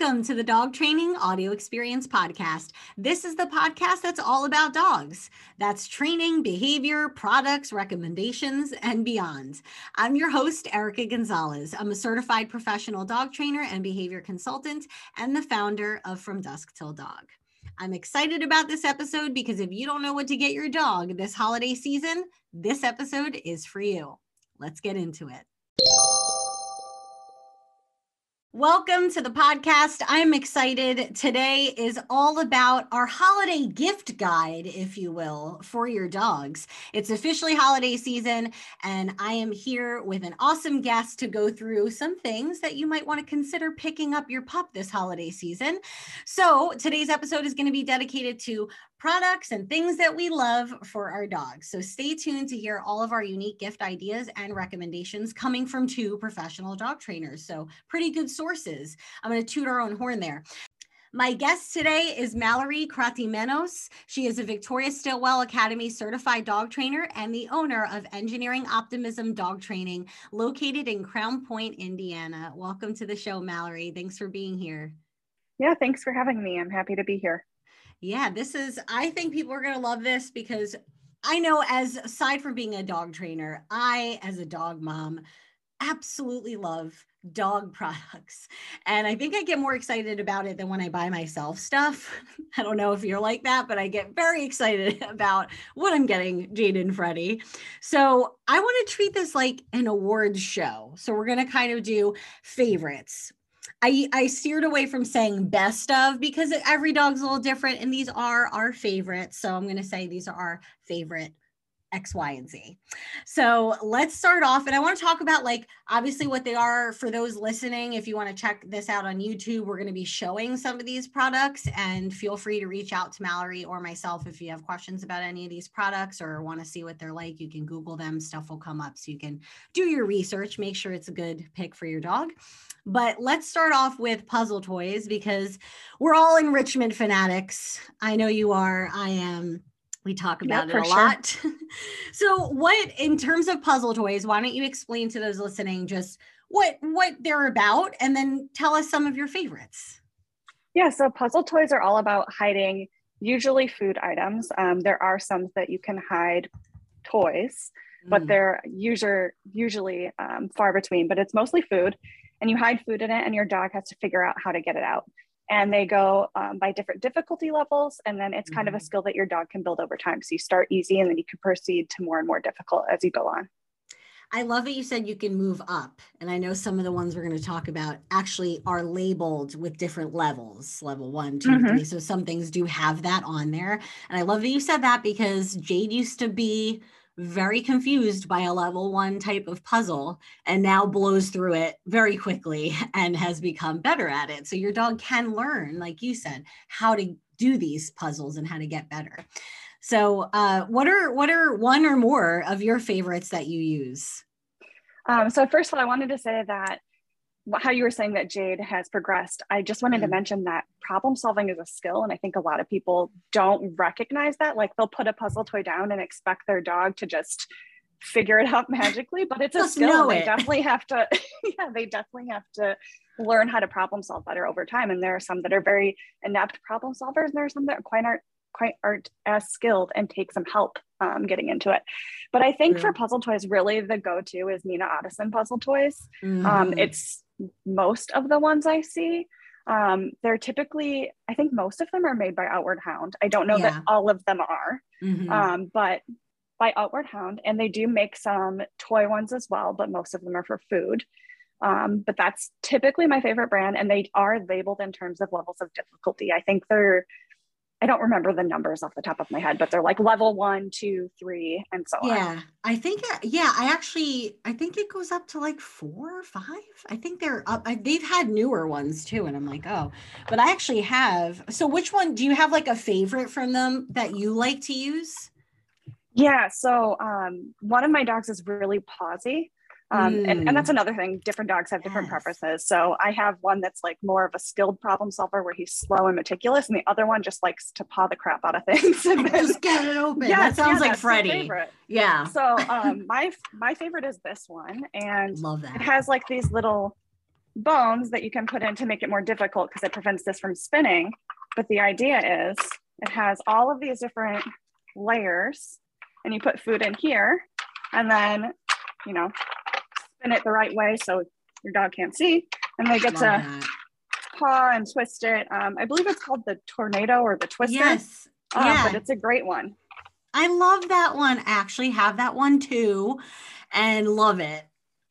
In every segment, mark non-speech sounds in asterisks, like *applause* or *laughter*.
Welcome to the Dog Training Audio Experience Podcast. This is the podcast that's all about dogs. That's training, behavior, products, recommendations, and beyond. I'm your host, Erica Gonzalez. I'm a certified professional dog trainer and behavior consultant, and the founder of From Dusk Till Dog. I'm excited about this episode because if you don't know what to get your dog this holiday season, this episode is for you. Let's get into it. Welcome to the podcast. I'm excited. Today is all about our holiday gift guide, if you will, for your dogs. It's officially holiday season, and I am here with an awesome guest to go through some things that you might want to consider picking up your pup this holiday season. So, today's episode is going to be dedicated to products and things that we love for our dogs. So stay tuned to hear all of our unique gift ideas and recommendations coming from two professional dog trainers. So pretty good sources. I'm going to toot our own horn there. My guest today is Mallory Kratimenos. She is a Victoria Stillwell Academy certified dog trainer and the owner of Engineering Optimism Dog Training, located in Crown Point, Indiana. Welcome to the show, Mallory. Thanks for being here. Yeah, thanks for having me. I'm happy to be here. Yeah, this is, I think people are going to love this because I know, as aside from being a dog trainer, I, as a dog mom, absolutely love dog *laughs* products. And I think I get more excited about it than when I buy myself stuff. *laughs* I don't know if you're like that, but I get very excited *laughs* about what I'm getting Jade and Freddie. So I want to treat this like an awards show. So we're going to kind of do favorites, I, I steered away from saying best of because every dog's a little different and these are our favorites. So I'm going to say these are our favorite X, Y, and Z. So let's start off. And I want to talk about, like, obviously what they are for those listening. If you want to check this out on YouTube, we're going to be showing some of these products. And feel free to reach out to Mallory or myself if you have questions about any of these products or want to see what they're like. You can Google them, stuff will come up so you can do your research, make sure it's a good pick for your dog. But let's start off with puzzle toys because we're all enrichment fanatics. I know you are. I am. We talk about it a sure. lot. *laughs* so, what in terms of puzzle toys, why don't you explain to those listening just what what they're about and then tell us some of your favorites? Yeah, so puzzle toys are all about hiding usually food items. Um, there are some that you can hide toys, but mm. they're usually usually um, far between. But it's mostly food, and you hide food in it and your dog has to figure out how to get it out and they go um, by different difficulty levels and then it's kind mm-hmm. of a mm-hmm. skill that your dog can build over time so you start easy and then you can proceed to more and more difficult as you go on I love that you said you can move up. And I know some of the ones we're going to talk about actually are labeled with different levels level one, two, mm-hmm. three. So some things do have that on there. And I love that you said that because Jade used to be very confused by a level one type of puzzle and now blows through it very quickly *laughs* and has become better at it. So your dog can learn, like you said, how to do these puzzles and how to get better. So, uh, what are what are one or more of your favorites that you use? Um, so, first of all, I wanted to say that how you were saying that Jade has progressed, I just wanted mm-hmm. to mention that problem solving is a skill. And I think a lot of people don't recognize that. Like they'll put a puzzle toy down and expect their dog to just figure it out *laughs* magically, but it's a just skill. They definitely have to, *laughs* yeah, they definitely have to learn how to problem solve better over time. And there are some that are very inept problem solvers, and there are some that quite aren't quite aren't as skilled and take some help um, getting into it. But I think for puzzle toys, really the go-to is Nina Ottosson puzzle toys. Um, mm-hmm. Um, it's most of the ones I see. Um, they're typically, I think most of them are made by Outward Hound. I don't know yeah. that all of them are, mm-hmm. um, but by Outward Hound. And they do make some toy ones as well, but most of them are for food. Um, but that's typically my favorite brand, and they are labeled in terms of levels of difficulty. I think they're I don't remember the numbers off the top of my head, but they're like level one, two, three, and so yeah, on. Yeah, I think yeah, I actually I think it goes up to like four or five. I think they're up. I, they've had newer ones too, and I'm like, oh, but I actually have. So which one do you have like a favorite from them that you like to use? Yeah, so um, one of my dogs is really pawsy. Um, mm. and, and that's mm. another thing. Different dogs have different yes. preferences. So I have one that's like more of a skilled problem solver where he's slow and meticulous, and the other one just likes to paw the crap out of things. and *laughs* then, *laughs* just get it open. Yeah, that sounds yeah, like Freddie. Yeah. So um, *laughs* my my favorite is this one, and love that. It has like these little bones that you can put in to make it more difficult because it prevents this from spinning. But the idea is it has all of these different layers and you put food in here and then, you know, spin it the right way so your dog can't see and they get Love to that. paw and twist it. Um, I believe it's called the tornado or the twister. Yes. Um, yeah. But it's a great one. I love that one. I actually have that one too and love it.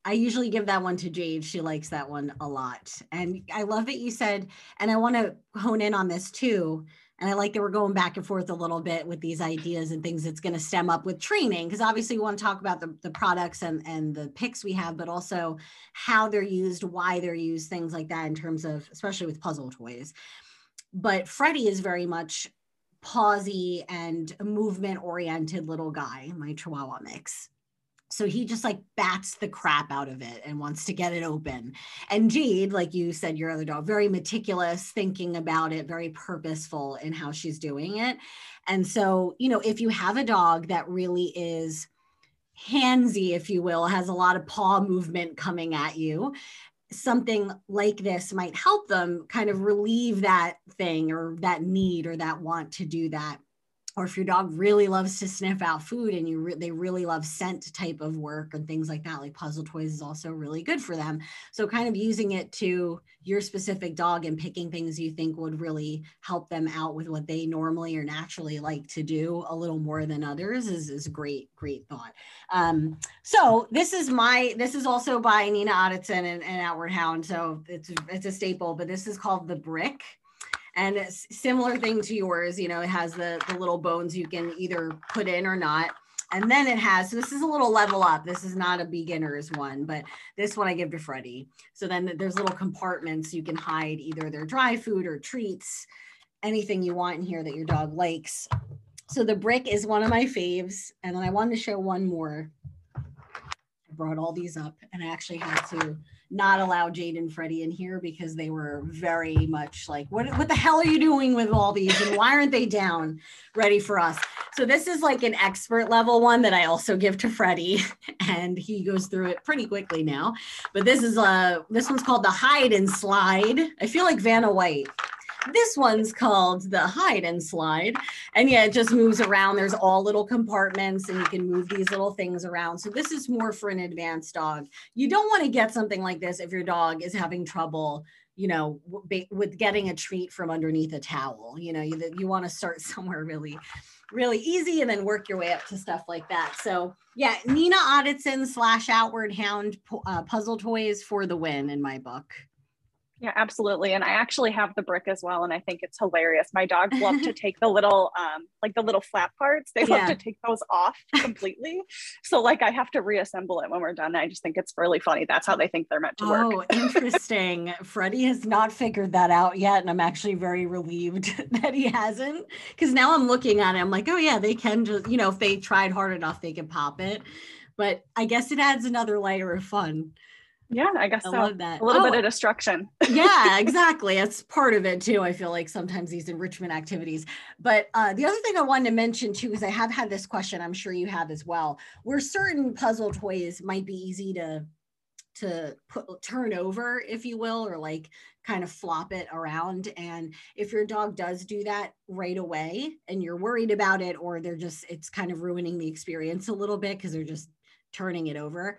I usually give that one to Jade. She likes that one a lot. And I love that you said, and I want to hone in on this too. And I like that we're going back and forth a little bit with these ideas and things that's going to stem up with training. Because obviously, we want to talk about the, the products and, and the picks we have, but also how they're used, why they're used, things like that, in terms of, especially with puzzle toys. But Freddie is very much pawsy and movement oriented little guy, my Chihuahua mix. So he just like bats the crap out of it and wants to get it open. And Jade, like you said, your other dog, very meticulous, thinking about it, very purposeful in how she's doing it. And so, you know, if you have a dog that really is handsy, if you will, has a lot of paw movement coming at you, something like this might help them kind of relieve that thing or that need or that want to do that or if your dog really loves to sniff out food and you re- they really love scent type of work and things like that like puzzle toys is also really good for them. So kind of using it to your specific dog and picking things you think would really help them out with what they normally or naturally like to do a little more than others is, is great great thought. Um, so this is my this is also by nina Ottosson and, and outward hound. So it's it's a staple but this is called the brick and similar thing to yours you know it has the the little bones you can either put in or not. And then it has so this is a little level up. This is not a beginner's one but this one i give to freddie. So then there's little compartments you can hide either their dry food or treats anything you want in here that your dog likes. So the brick is one of my faves. And then i wanted to show one more. I brought all these up and i actually had to not allow Jade and Freddie in here because they were very much like, what, what the hell are you doing with all these? And why aren't they down ready for us? So this is like an expert level one that I also give to Freddie *laughs* and he goes through it pretty quickly now. But this is a, uh, this one's called the hide and slide. I feel like Vanna White this one's called the hide and slide. And yeah, it just moves around. There's all little compartments and you can move these little things around. So this is more for an advanced dog. You don't want to get something like this if your dog is having trouble you know, with getting a treat from underneath a towel. You know, you, you want to start *laughs* somewhere really, really easy and then work your way up to stuff like that. So, yeah, Nina Ottosson slash Outward Hound uh, puzzle toys for the win in my book. Yeah, absolutely. And I actually have the brick as well. And I think it's hilarious. My dogs love to *laughs* take the little, um, like the little flap parts, they love yeah. to take those off completely. so, like, I have to reassemble it when we're done. I just think it's really funny. That's how they think they're meant to work. Oh, interesting. *laughs* Freddie has not figured that out yet. And I'm actually very relieved *laughs* that he hasn't. Cause now I'm looking at it, I'm like, oh, yeah, they can just, you know, if they tried hard enough, they can pop it. But I guess it adds another layer of fun. Yeah, I guess I so. love that. A little oh, bit of destruction. *laughs* yeah, exactly. It's part of it too. I feel like sometimes these enrichment activities. But uh, the other thing I wanted to mention too is I have had this question. I'm sure you have as well. Where certain puzzle toys might be easy to to put turn over, if you will, or like kind of flop it around. And if your dog does do that right away, and you're worried about it, or they're just it's kind of ruining the experience a little bit because they're just turning it over.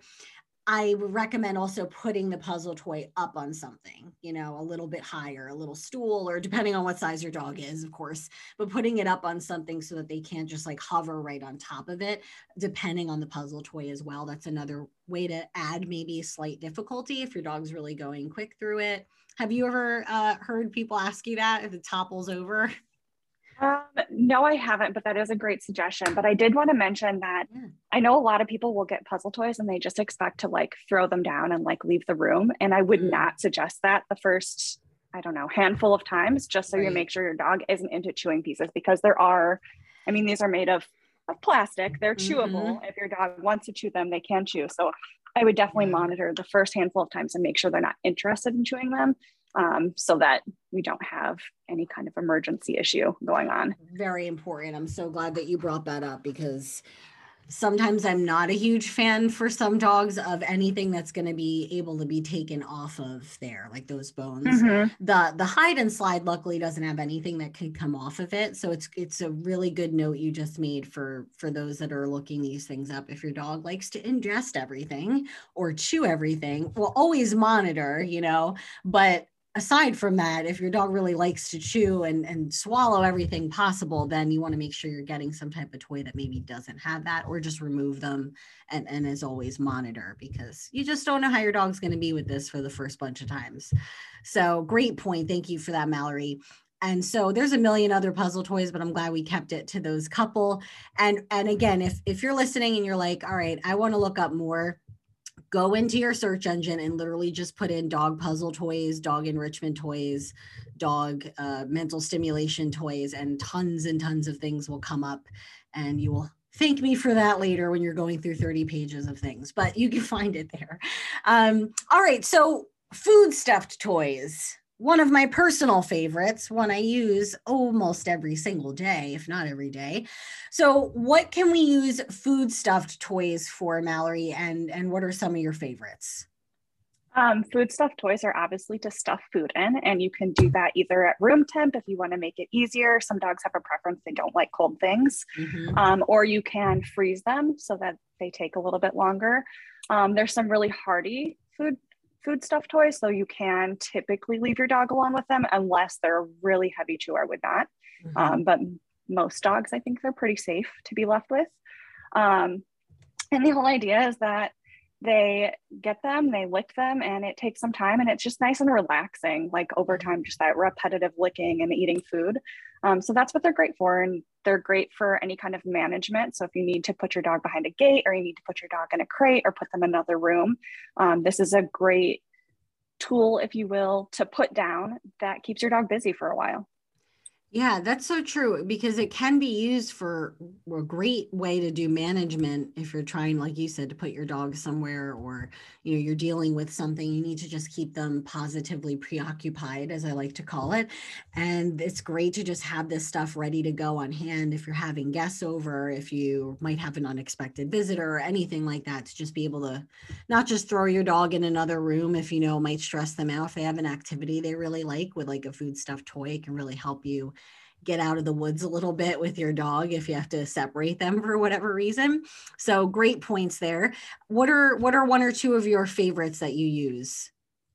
I would recommend also putting the puzzle toy up on something, you know, a little bit higher, a little stool, or depending on what size your dog is, of course, but putting it up on something so that they can't just like hover right on top of it, depending on the puzzle toy as well. That's another way to add maybe slight difficulty if your dog's really going quick through it. Have you ever uh, heard people ask you that if it topples over? *laughs* Um, no, I haven't, but that is a great suggestion. But I did want to mention that yeah. I know a lot of people will get puzzle toys and they just expect to like throw them down and like leave the room. And I would mm. not suggest that the first, I don't know, handful of times, just so right. you make sure your dog isn't into chewing pieces because there are, I mean, these are made of, of plastic. They're mm-hmm. chewable. If your dog wants to chew them, they can chew. So I would definitely yeah. monitor the first handful of times and make sure they're not interested in chewing them um, so that we don't have any kind of emergency issue going on. Very important. I'm so glad that you brought that up because sometimes I'm not a huge fan for some dogs of anything that's going to be able to be taken off of there, like those bones. Mm-hmm. The the hide and slide luckily doesn't have anything that could come off of it, so it's it's a really good note you just made for for those that are looking these things up. If your dog likes to ingest everything or chew everything, well, always monitor, you know, but aside from that, if your dog really likes to chew and, and swallow everything possible, then you want to make sure you're getting some type of toy that maybe doesn't have that, or just remove them and, and as always monitor because you just don't know how your dog's going to be with this for the first bunch of times. So great point. Thank you for that, Mallory. And so there's a million other puzzle toys, but I'm glad we kept it to those couple. And and again, if if you're listening and you're like, all right, I want to look up more, go into your search engine and literally just put in dog puzzle toys, dog enrichment toys, dog uh, mental stimulation toys, and tons and tons of things will come up. And you will thank me for that later when you're going through 30 pages of things, but you can *laughs* find it there. Um, all right, so food stuffed toys one of my personal favorites, one I use almost every single day, if not every day. So, what can we use food stuffed toys for, Mallory? And and what are some of your favorites? Um, food stuffed toys are obviously to stuff food in, and you can do that either at room temp if you want to make it easier. Some dogs have a preference; they don't like cold things, mm-hmm. um, or you can freeze them so that they take a little bit longer. Um, there's some really hardy food food stuff toys, so you can typically leave your dog alone with them unless they're a really heavy chewer with that. Mm-hmm. Um, but most dogs, I think they're pretty safe to be left with. Um, and the whole idea is that they get them, they lick them, and it takes some time and it's just nice and relaxing, like over mm-hmm. time, just that repetitive licking and eating food. Um, so that's what they're great for. And they're great for any kind of management. So if you need to put your dog behind a gate or you need to put your dog in a crate or put them in another room, um, this is a great tool, if you will, to put down that keeps your dog busy for a while. Yeah, that's so true because it can be used for a great way to do management if you're trying, like you said, to put your dog somewhere or you know you're dealing with something. You need to just keep them positively preoccupied, as I like to call it. And it's great to just have this stuff ready to go on hand if you're having guests over, if you might have an unexpected visitor or anything like that, to just be able to not just throw your dog in another room if you know might stress them out. If they have an activity they really like with like a food stuff toy, it can really help you get out of the woods a little bit with your dog if you have to separate them for whatever reason. So great points there. What are what are one or two of your favorites that you use?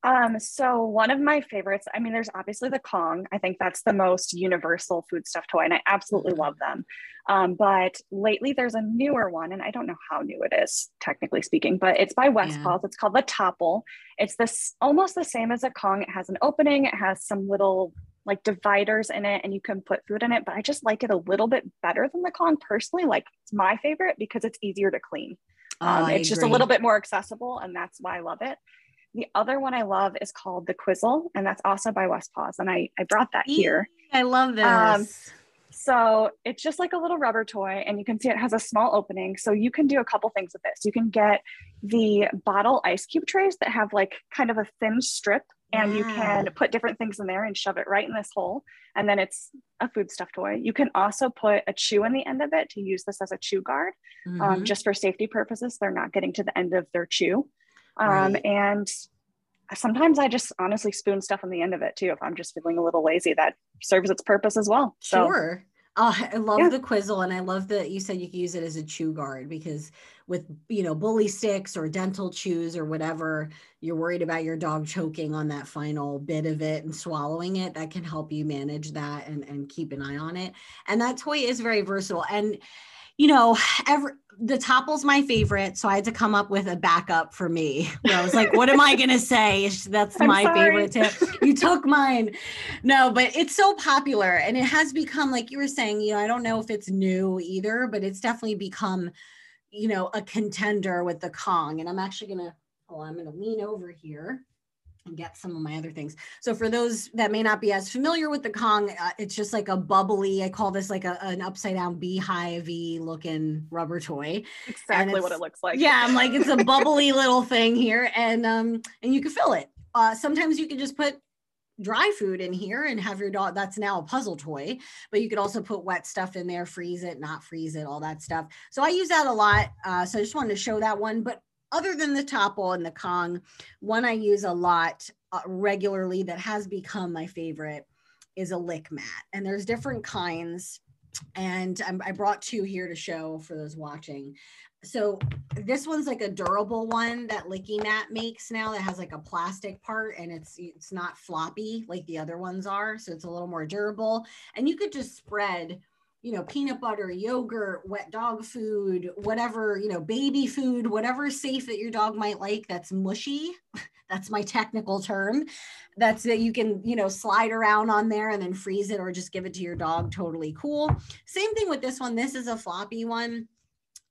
Um, so one of my favorites, I mean, there's obviously the Kong. I think that's the most universal food stuff toy, and I absolutely mm-hmm. love them. Um, but lately there's a newer one, and I don't know how new it is, technically speaking, but it's by Westpaws. Yeah. It's called the Toppl. It's this almost the same as a Kong. It has an opening, it has some little like dividers in it and you can put food in it, but I just like it a little bit better than the Kong personally. Like it's my favorite because it's easier to clean. Oh, um, it's just a little bit more accessible and that's why I love it. The other one I love is called the Qwizl, and that's also by West Westpaws. And I, I brought that here. I love this. Um, so it's just like a little rubber toy, and you can see it has a small opening. So you can do a couple things with this. You can get the bottle ice cube trays that have like kind of a thin strip and you can put different things in there and shove it right in this hole and then it's a food stuff toy you can also put a chew in the end of it to use this as a chew guard um, mm-hmm. um, just for safety purposes they're not getting to the end of their chew um, right. and sometimes i just honestly spoon stuff on the end of it too if i'm just feeling a little lazy that serves its purpose as well so, sure Oh, I love yeah. the Qwizl, and I love that you said you could use it as a chew guard because with you know bully sticks or dental chews or whatever, you're worried about your dog choking on that final bit of it and swallowing it. That can help you manage that and and keep an eye on it. And that toy is very versatile. And you know, every the Toppl's my favorite, so I had to come up with a backup for me. I was like, "What am I gonna *laughs* say?" That's my favorite tip. You took mine. No, but it's so popular, and it has become, like you were saying, you know, I don't know if it's new either, but it's definitely become, you know, a contender with the Kong. And I'm actually gonna, oh, I'm gonna lean over here get some of my other things. So for those that may not be as familiar with the Kong, uh, it's just like a bubbly, I call this like a, an upside down beehive looking rubber toy. Exactly what it looks like. Yeah. I'm like, it's a *laughs* bubbly little thing here and, um, and you can fill it. Uh, sometimes you can just put dry food in here and have your dog that's now a puzzle toy but you could also put wet stuff in there freeze it not freeze it all that stuff so i use that a lot uh, so i just wanted to show that one but other than the Toppl and the Kong, one I use a lot uh, regularly that has become my favorite is a lick mat. And there's different kinds. And I'm, I brought two here to show for those watching. So this one's like a durable one that LickiMat makes now that has like a plastic part and it's it's not floppy like the other ones are. So it's a little more durable. And you could just spread you know, peanut butter, yogurt, wet dog food, whatever, you know, baby food, whatever safe that your dog might like that's mushy. *laughs* That's my technical term. That's that you can, you know, slide around on there and then freeze it or just give it to your dog. Totally cool. Same thing with this one. This is a floppy one.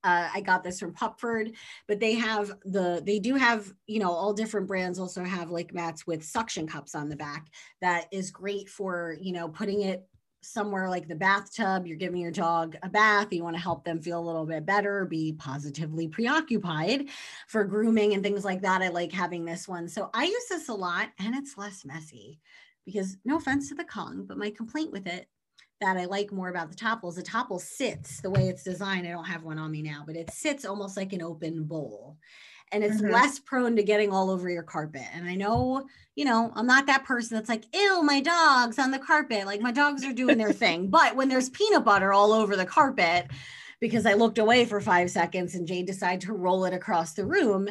Uh, I got this from Pupford, but they have the, they do have, you know, all different brands also have like mats with suction cups on the back. That is great for, you know, putting it somewhere like the bathtub, you're giving your dog a bath, you want to help them feel a little bit better, be positively preoccupied for grooming and things like that. I like having this one. So I use this a lot and it's less messy because no offense to the Kong, but my complaint with it that I like more about the Toppl is the Toppl sits the way it's designed. I don't have one on me now, but it sits almost like an open bowl and it's mm-hmm. less prone to getting all over your carpet. And I know, you know, I'm not that person that's like, ew, my dog's on the carpet. Like my dogs are doing their thing. But when there's peanut butter all over the carpet, because I looked away for five seconds and Jade decided to roll it across the room,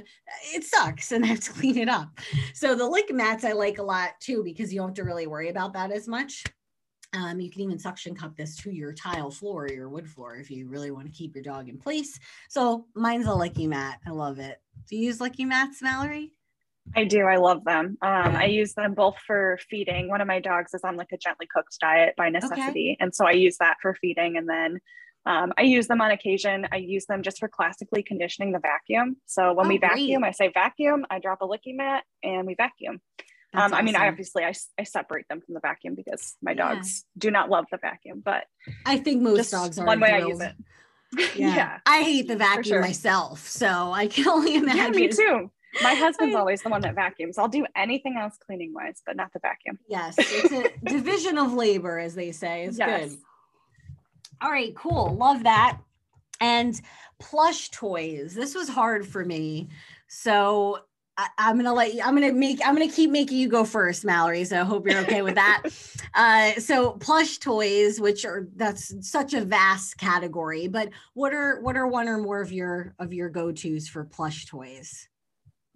it sucks and I have to clean it up. So the lick mats I like a lot too because you don't have to really worry about that as much. Um, you can even suction cup this to your tile floor, or your wood floor, if you really want to keep your dog in place. So mine's a LickiMat. I love it. Do you use LickiMats, Mallory? I do. I love them. Um, I use them both for feeding. One of my dogs is on like a gently cooked diet by necessity. Okay. And so I use that for feeding. And then um, I use them on occasion. I use them just for classically conditioning the vacuum. So when oh, we vacuum, great. I say vacuum, I drop a LickiMat and we vacuum. Um, awesome. I mean, I obviously I, I separate them from the vacuum because my dogs do not love the vacuum, but I think most dogs are one way I use it. *laughs* Yeah. yeah. I hate the vacuum sure. myself, so I can only imagine. Yeah, me too. My husband's always the one that vacuums. I'll do anything else cleaning wise, but not the vacuum. Yes, it's a *laughs* division of labor, as they say. It's yes. good. All right, cool. Love that. And plush toys. This was hard for me. So I, am gonna let you. I'm gonna make. I'm gonna keep making you go first, Mallory. So I hope you're okay with that. *laughs* uh, so plush toys, which are that's such a vast category. But what are what are one or more of your of your go tos for plush toys?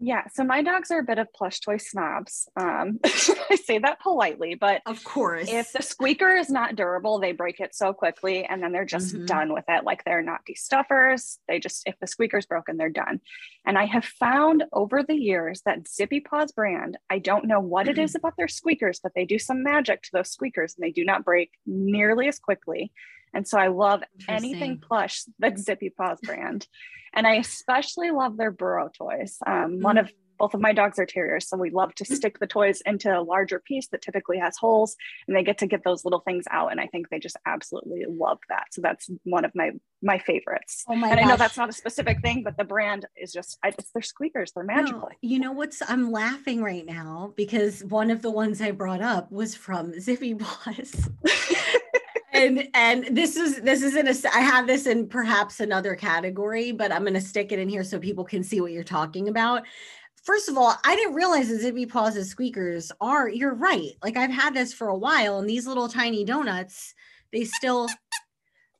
Yeah, so my dogs are a bit of plush toy snobs. Um, *laughs* I say that politely, but of course, if the squeaker is not durable, they break it so quickly and then they're just mm-hmm. done with it. Like they're not destuffers. They just, if the squeaker's broken, they're done. And I have found over the years that Zippy Paws brand, I don't know what it is about their squeakers, but they do some magic to those squeakers and they do not break nearly as quickly. And so I love anything plush *laughs* that's Zippy Paws brand. And I especially love their burrow toys. Um, mm-hmm. One of mm. both of my dogs are terriers, so we love to stick the toys into a larger piece that typically has holes, and they get to get those little things out. And I think they just absolutely love that. So that's one of my my favorites. Oh my! And gosh. I know that's not a specific thing, but the brand is just I, it's their squeakers. They're magical. No, you know what's? I'm laughing right now because one of the ones I brought up was from Zippy Paws. *laughs* and and this is this is in a I have this in perhaps another category, but I'm going to stick it in here so people can see what you're talking about. First of all, I didn't realize that Zippy Paws' squeakers are. You're right. Like I've had this for a while, and these little tiny donuts, they still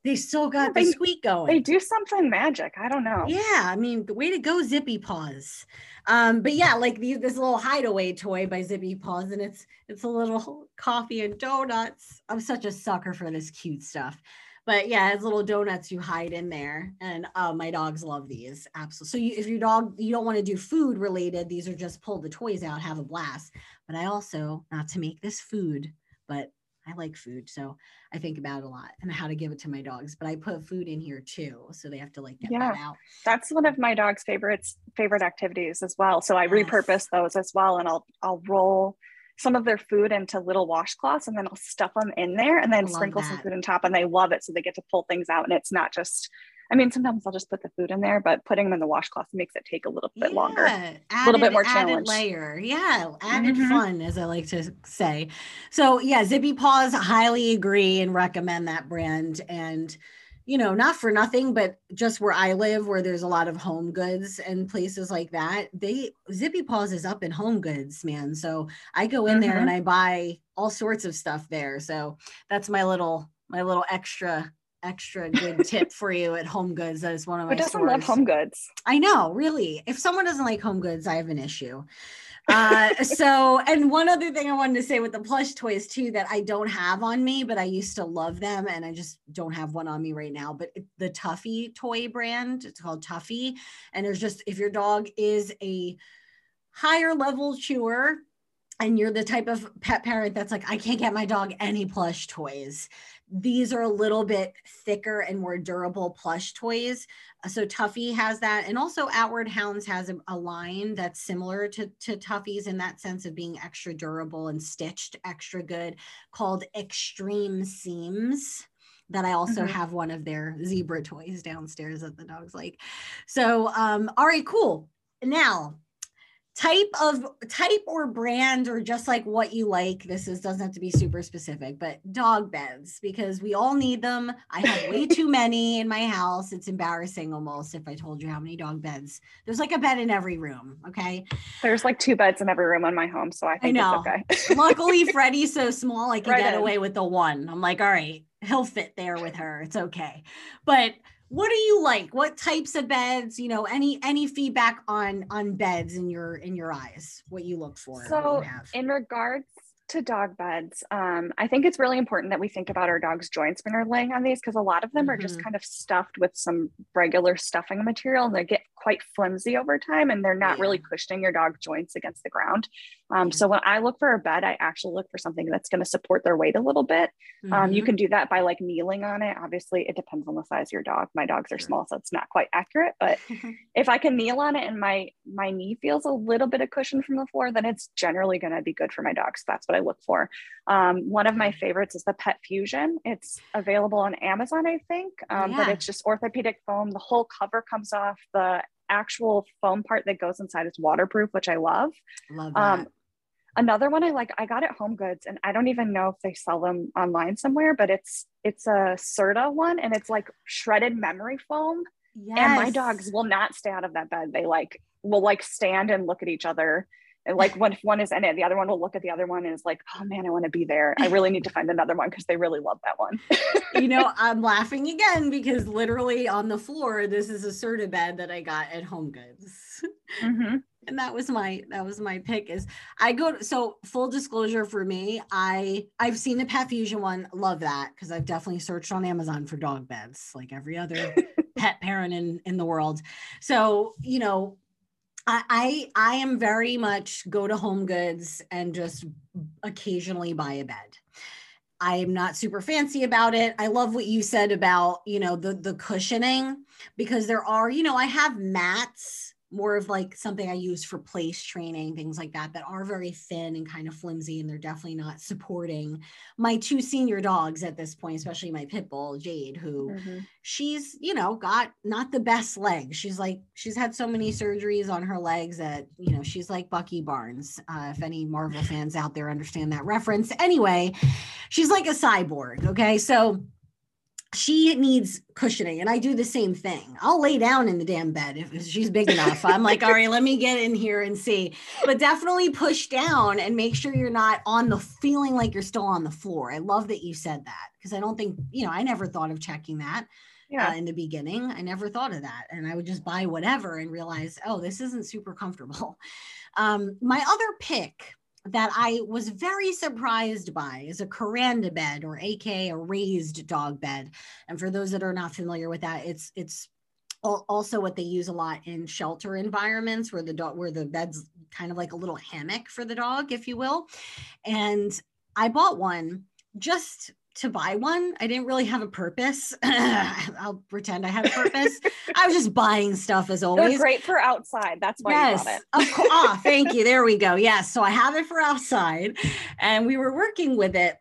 they still got yeah, the squeak going. They do something magic. I don't know. Yeah, I mean, the way to go, Zippy Paws. Um, but yeah, like these, this little hideaway toy by Zippy Paws, and it's it's a little *laughs* coffee and donuts. I'm such a sucker for this cute stuff. But yeah, it's little donuts you hide in there, and uh, my dogs love these. Absolutely. So you, if your dog you don't want to do food related, these are just pull the toys out, have a blast. But I also not to make this food, but I like food, so I think about it a lot and how to give it to my dogs. But I put food in here too, so they have to like get yeah, that out. That's one of my dog's favorites favorite activities as well. So I yes. repurpose those as well, and I'll I'll roll some of their food into little washcloths and then I'll stuff them in there and then sprinkle that. some food on top and they love it. So they get to pull things out and it's not just I mean, sometimes I'll just put the food in there, but putting them in the washcloth makes it take a little bit yeah, longer, added, a little bit more challenge. layer. Yeah, added mm-hmm. fun, as I like to say. So yeah, Zippy Paws, highly agree and recommend that brand. And you know, not for nothing, but just where I live, where there's a lot of home goods and places like that, they Zippy Paws is up in home goods, man. So I go in mm-hmm. there and. I buy all sorts of stuff there. So that's my little my little extra extra good tip *laughs* for you at Home Goods. That is one of my. Who doesn't stores. love Home Goods? I know, really. If someone doesn't like Home Goods, I have an issue. Uh, so, and one other thing I wanted to say with the plush toys too that I don't have on me, but I used to love them, and I just don't have one on me right now. But the Tuffy toy brand, it's called Tuffy, and there's just if your dog is a higher level chewer and you're the type of pet parent that's like, I can't get my dog any plush toys. These are a little bit thicker and more durable plush toys. So Tuffy has that. And also Outward Hounds has a, a line that's similar to, to Tuffy's in that sense of being extra durable and stitched extra good called Extreme Seams that I also mm-hmm. have one of their zebra toys downstairs that the dog's like. So, um, all right, cool. Now, type of type or brand or just like what you like this is doesn't have to be super specific but dog beds because we all need them. I have way *laughs* too many in my house. It's embarrassing almost if i told you how many dog beds. There's like a bed in every room okay? There's like two beds in every room in my home so i think I know. it's okay. *laughs* Luckily freddie's so small i can right get in. away with the one. I'm like all right he'll fit there with her. It's okay. But what do you like? What types of beds you know any any feedback on on beds in your in your eyes what you look for so in regards to dog beds, um, I think it's really important that we think about our dog's joints when they're laying on these because a lot of them mm-hmm. are just mm-hmm. kind of stuffed with some regular stuffing material and they get quite flimsy over time and they're not yeah. really cushioning your dog's joints against the ground. Um, so when I look for a bed, I actually look for something that's going to support their weight a little bit. Mm-hmm. Um, you mm-hmm. can do that by like kneeling on it. Obviously, it depends on the size of your dog. My dogs are small, so it's not quite accurate. But *laughs* if I can kneel on it and my my knee feels a little bit of cushion from the floor, then it's generally going to be good for my dog. So that's what I look for. Um, one of my favorites is the Pet Fusion. It's available on Amazon, I think, um, yeah. but it's just orthopedic foam. The whole cover comes off. The actual foam part that goes inside is waterproof, which I love. Love um, that. Um, another one I like, I got at Home Goods, and I don't even know if they sell them online somewhere, but it's it's a Serta one, and it's like shredded memory foam. Yes. And my dogs will not stay out of that bed. They like will like stand and look at each other and like when one is in it, the other one will look at the other one and is like, oh man, I want to be there. I really need to find another one because they really love that one. you know, *laughs* I'm laughing again because literally on the floor, this is a Serta bed that I got at Home Goods. Mm-hmm. and that was my that was my pick is i go to, so full disclosure for me i i've seen the pet fusion one love that because i've definitely searched on amazon for dog beds like every other *laughs* pet parent in in the world so you know I, I am very much go to home goods and just occasionally buy a bed. I'm not super fancy about it. I love what you said about, you know, the the cushioning because there are, you know, I have mats more of like something I use for place training, things like that, that are very thin and kind of flimsy. And they're definitely not supporting my two senior dogs at this point, especially my pit bull, Jade, who mm-hmm. she's, you know, got not the best legs. She's like, she's had so many surgeries on her legs that, you know, she's like Bucky Barnes. Uh, if any Marvel fans out there understand that reference. Anyway, she's like a cyborg. Okay. So, she needs cushioning and i do the same thing. I'll lay down in the damn bed if she's big enough. I'm like all right let me get in here and see. But definitely push down and make sure you're not on the feeling like you're still on the floor. I love that you said that because i don't think you know i never thought of checking that yeah. Uh, in the beginning. I never thought of that and i would just buy whatever and realize oh this isn't super comfortable. *laughs* Um, my other pick that I was very surprised by is a Kuranda bed or AK a raised dog bed. And for those that are not familiar with that, it's it's also what they use a lot in shelter environments where the dog where the bed's kind of like a little hammock for the dog, if you will. And I bought one just to buy one. I didn't really have a purpose. *laughs* I'll pretend I had a *laughs* purpose. I was just buying stuff as always. They're great for outside. That's why yes, you bought it. Of course. *laughs* ah, thank you. There we go. Yes. So I have it for outside and we were working with it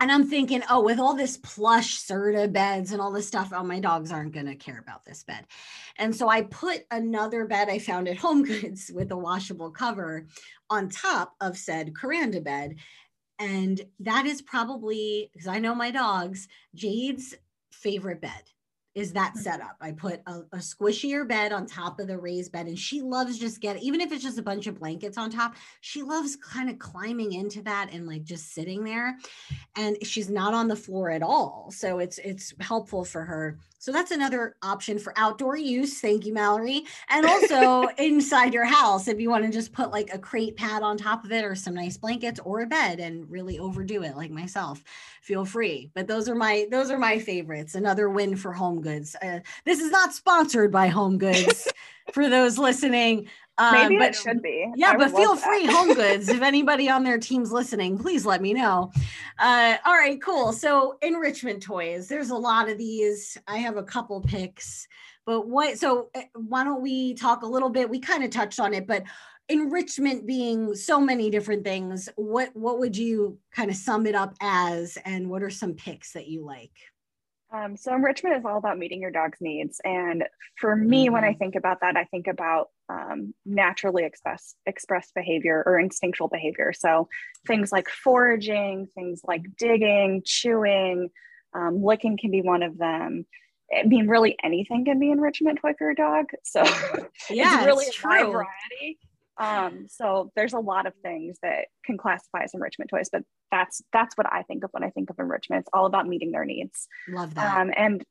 and I'm thinking, oh, with all this plush Serta beds and all this stuff, oh, my dogs aren't going to care about this bed. And so I put another bed I found at Home Goods with a washable cover on top of said Kuranda bed. And that is probably, because I know my dogs, Jade's favorite bed is that Mm-hmm. setup. I put a, a squishier bed on top of the raised bed, and she loves just get even if it's just a bunch of blankets on top. She loves kind of climbing into that and like just sitting there, and she's not on the floor at all. So it's it's helpful for her. So that's another option for outdoor use. Thank you, Mallory. And *laughs* also inside your house, if you want to just put like a crate pad on top of it or some nice blankets or a bed and really overdo it, like myself, feel free. But those are my those are my favorites. Another win for Home Goods. Uh, this is not sponsored by Home Goods *laughs* for those listening. Um, Maybe but it should be. yeah, I but feel free, Home Goods. if *laughs* anybody on their team's listening, please let me know. Uh, all right, cool. So enrichment toys. There's a lot of these. I have a couple picks, but what? So uh, why don't we talk a little bit? We kind of touched on it, but enrichment being so many different things. What what would you kind of sum it up as? And what are some picks that you like? Um, so enrichment is all about meeting your dog's needs. And for me, when I Mhm. think about that, I think about um, naturally express, expressed behavior or instinctual behavior. So things like foraging, things like digging, chewing, um, licking can be one of them. I mean, really anything can be enrichment toy for your dog. So *laughs* Yeah, it's really it's a true. variety. Um, so there's a lot of things that can classify as enrichment toys, but that's that's what I think of when I think of enrichment. It's all about meeting their needs. Love that. Um, and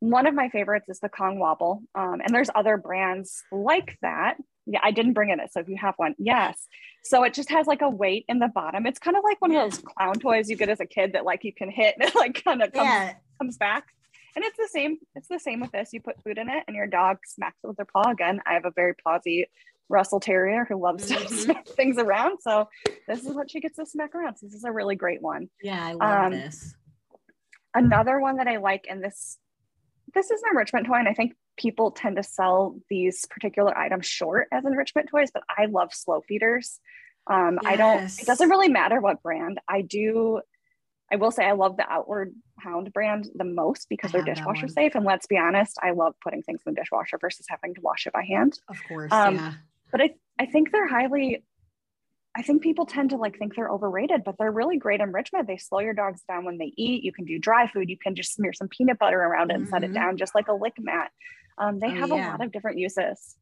one of my favorites is the Kong Wobble. Um, and there's other brands like that. Yeah, I didn't bring in it. So if you have one, yes. So it just has like a weight in the bottom. It's kind of like one of those clown toys you get as a kid that like you can hit and it like kind of comes, yeah, comes back. And it's the same. It's the same with this. You put food in it and your dog smacks it with their paw. Again, I have a very pawsy Russell Terrier who loves Mhm. to smack things around. So this is what she gets to smack around. So this is a really great one yeah, I love Um, this. another one that I like, and this this is an enrichment toy, and I think people tend to sell these particular items short as enrichment toys, but I love slow feeders. Um, I don't. It doesn't really matter what brand. I do. I will say I love the Outward Hound brand the most because I they're dishwasher safe. And let's be honest, I love putting things in the dishwasher versus having to wash it by hand. Of course, um, yeah. But I, I think they're highly I think people tend to like think they're overrated, but they're really great enrichment. They slow your dogs down when they eat. You can do dry food. You can just smear some peanut butter around it and set it Mhm. down just like a lick mat. Um, they Oh, have yeah. a lot of different uses.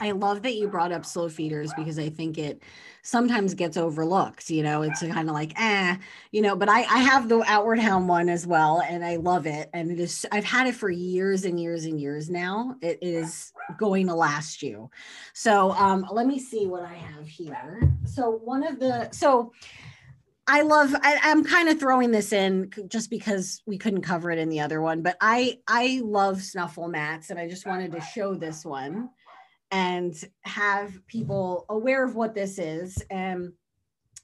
I love that you brought up slow feeders because I think it sometimes gets overlooked. You know, it's kind of like, eh, you know, but I, I have the Outward Hound one as well, and I love it. And it is, I've had it for years and years and years now. It is going to last you. So um, let me see what I have here. So one of the, so I love, I, I'm kind of throwing this in just because we couldn't cover it in the other one, but I, I love snuffle mats and I just wanted to show this one and have people aware of what this is. And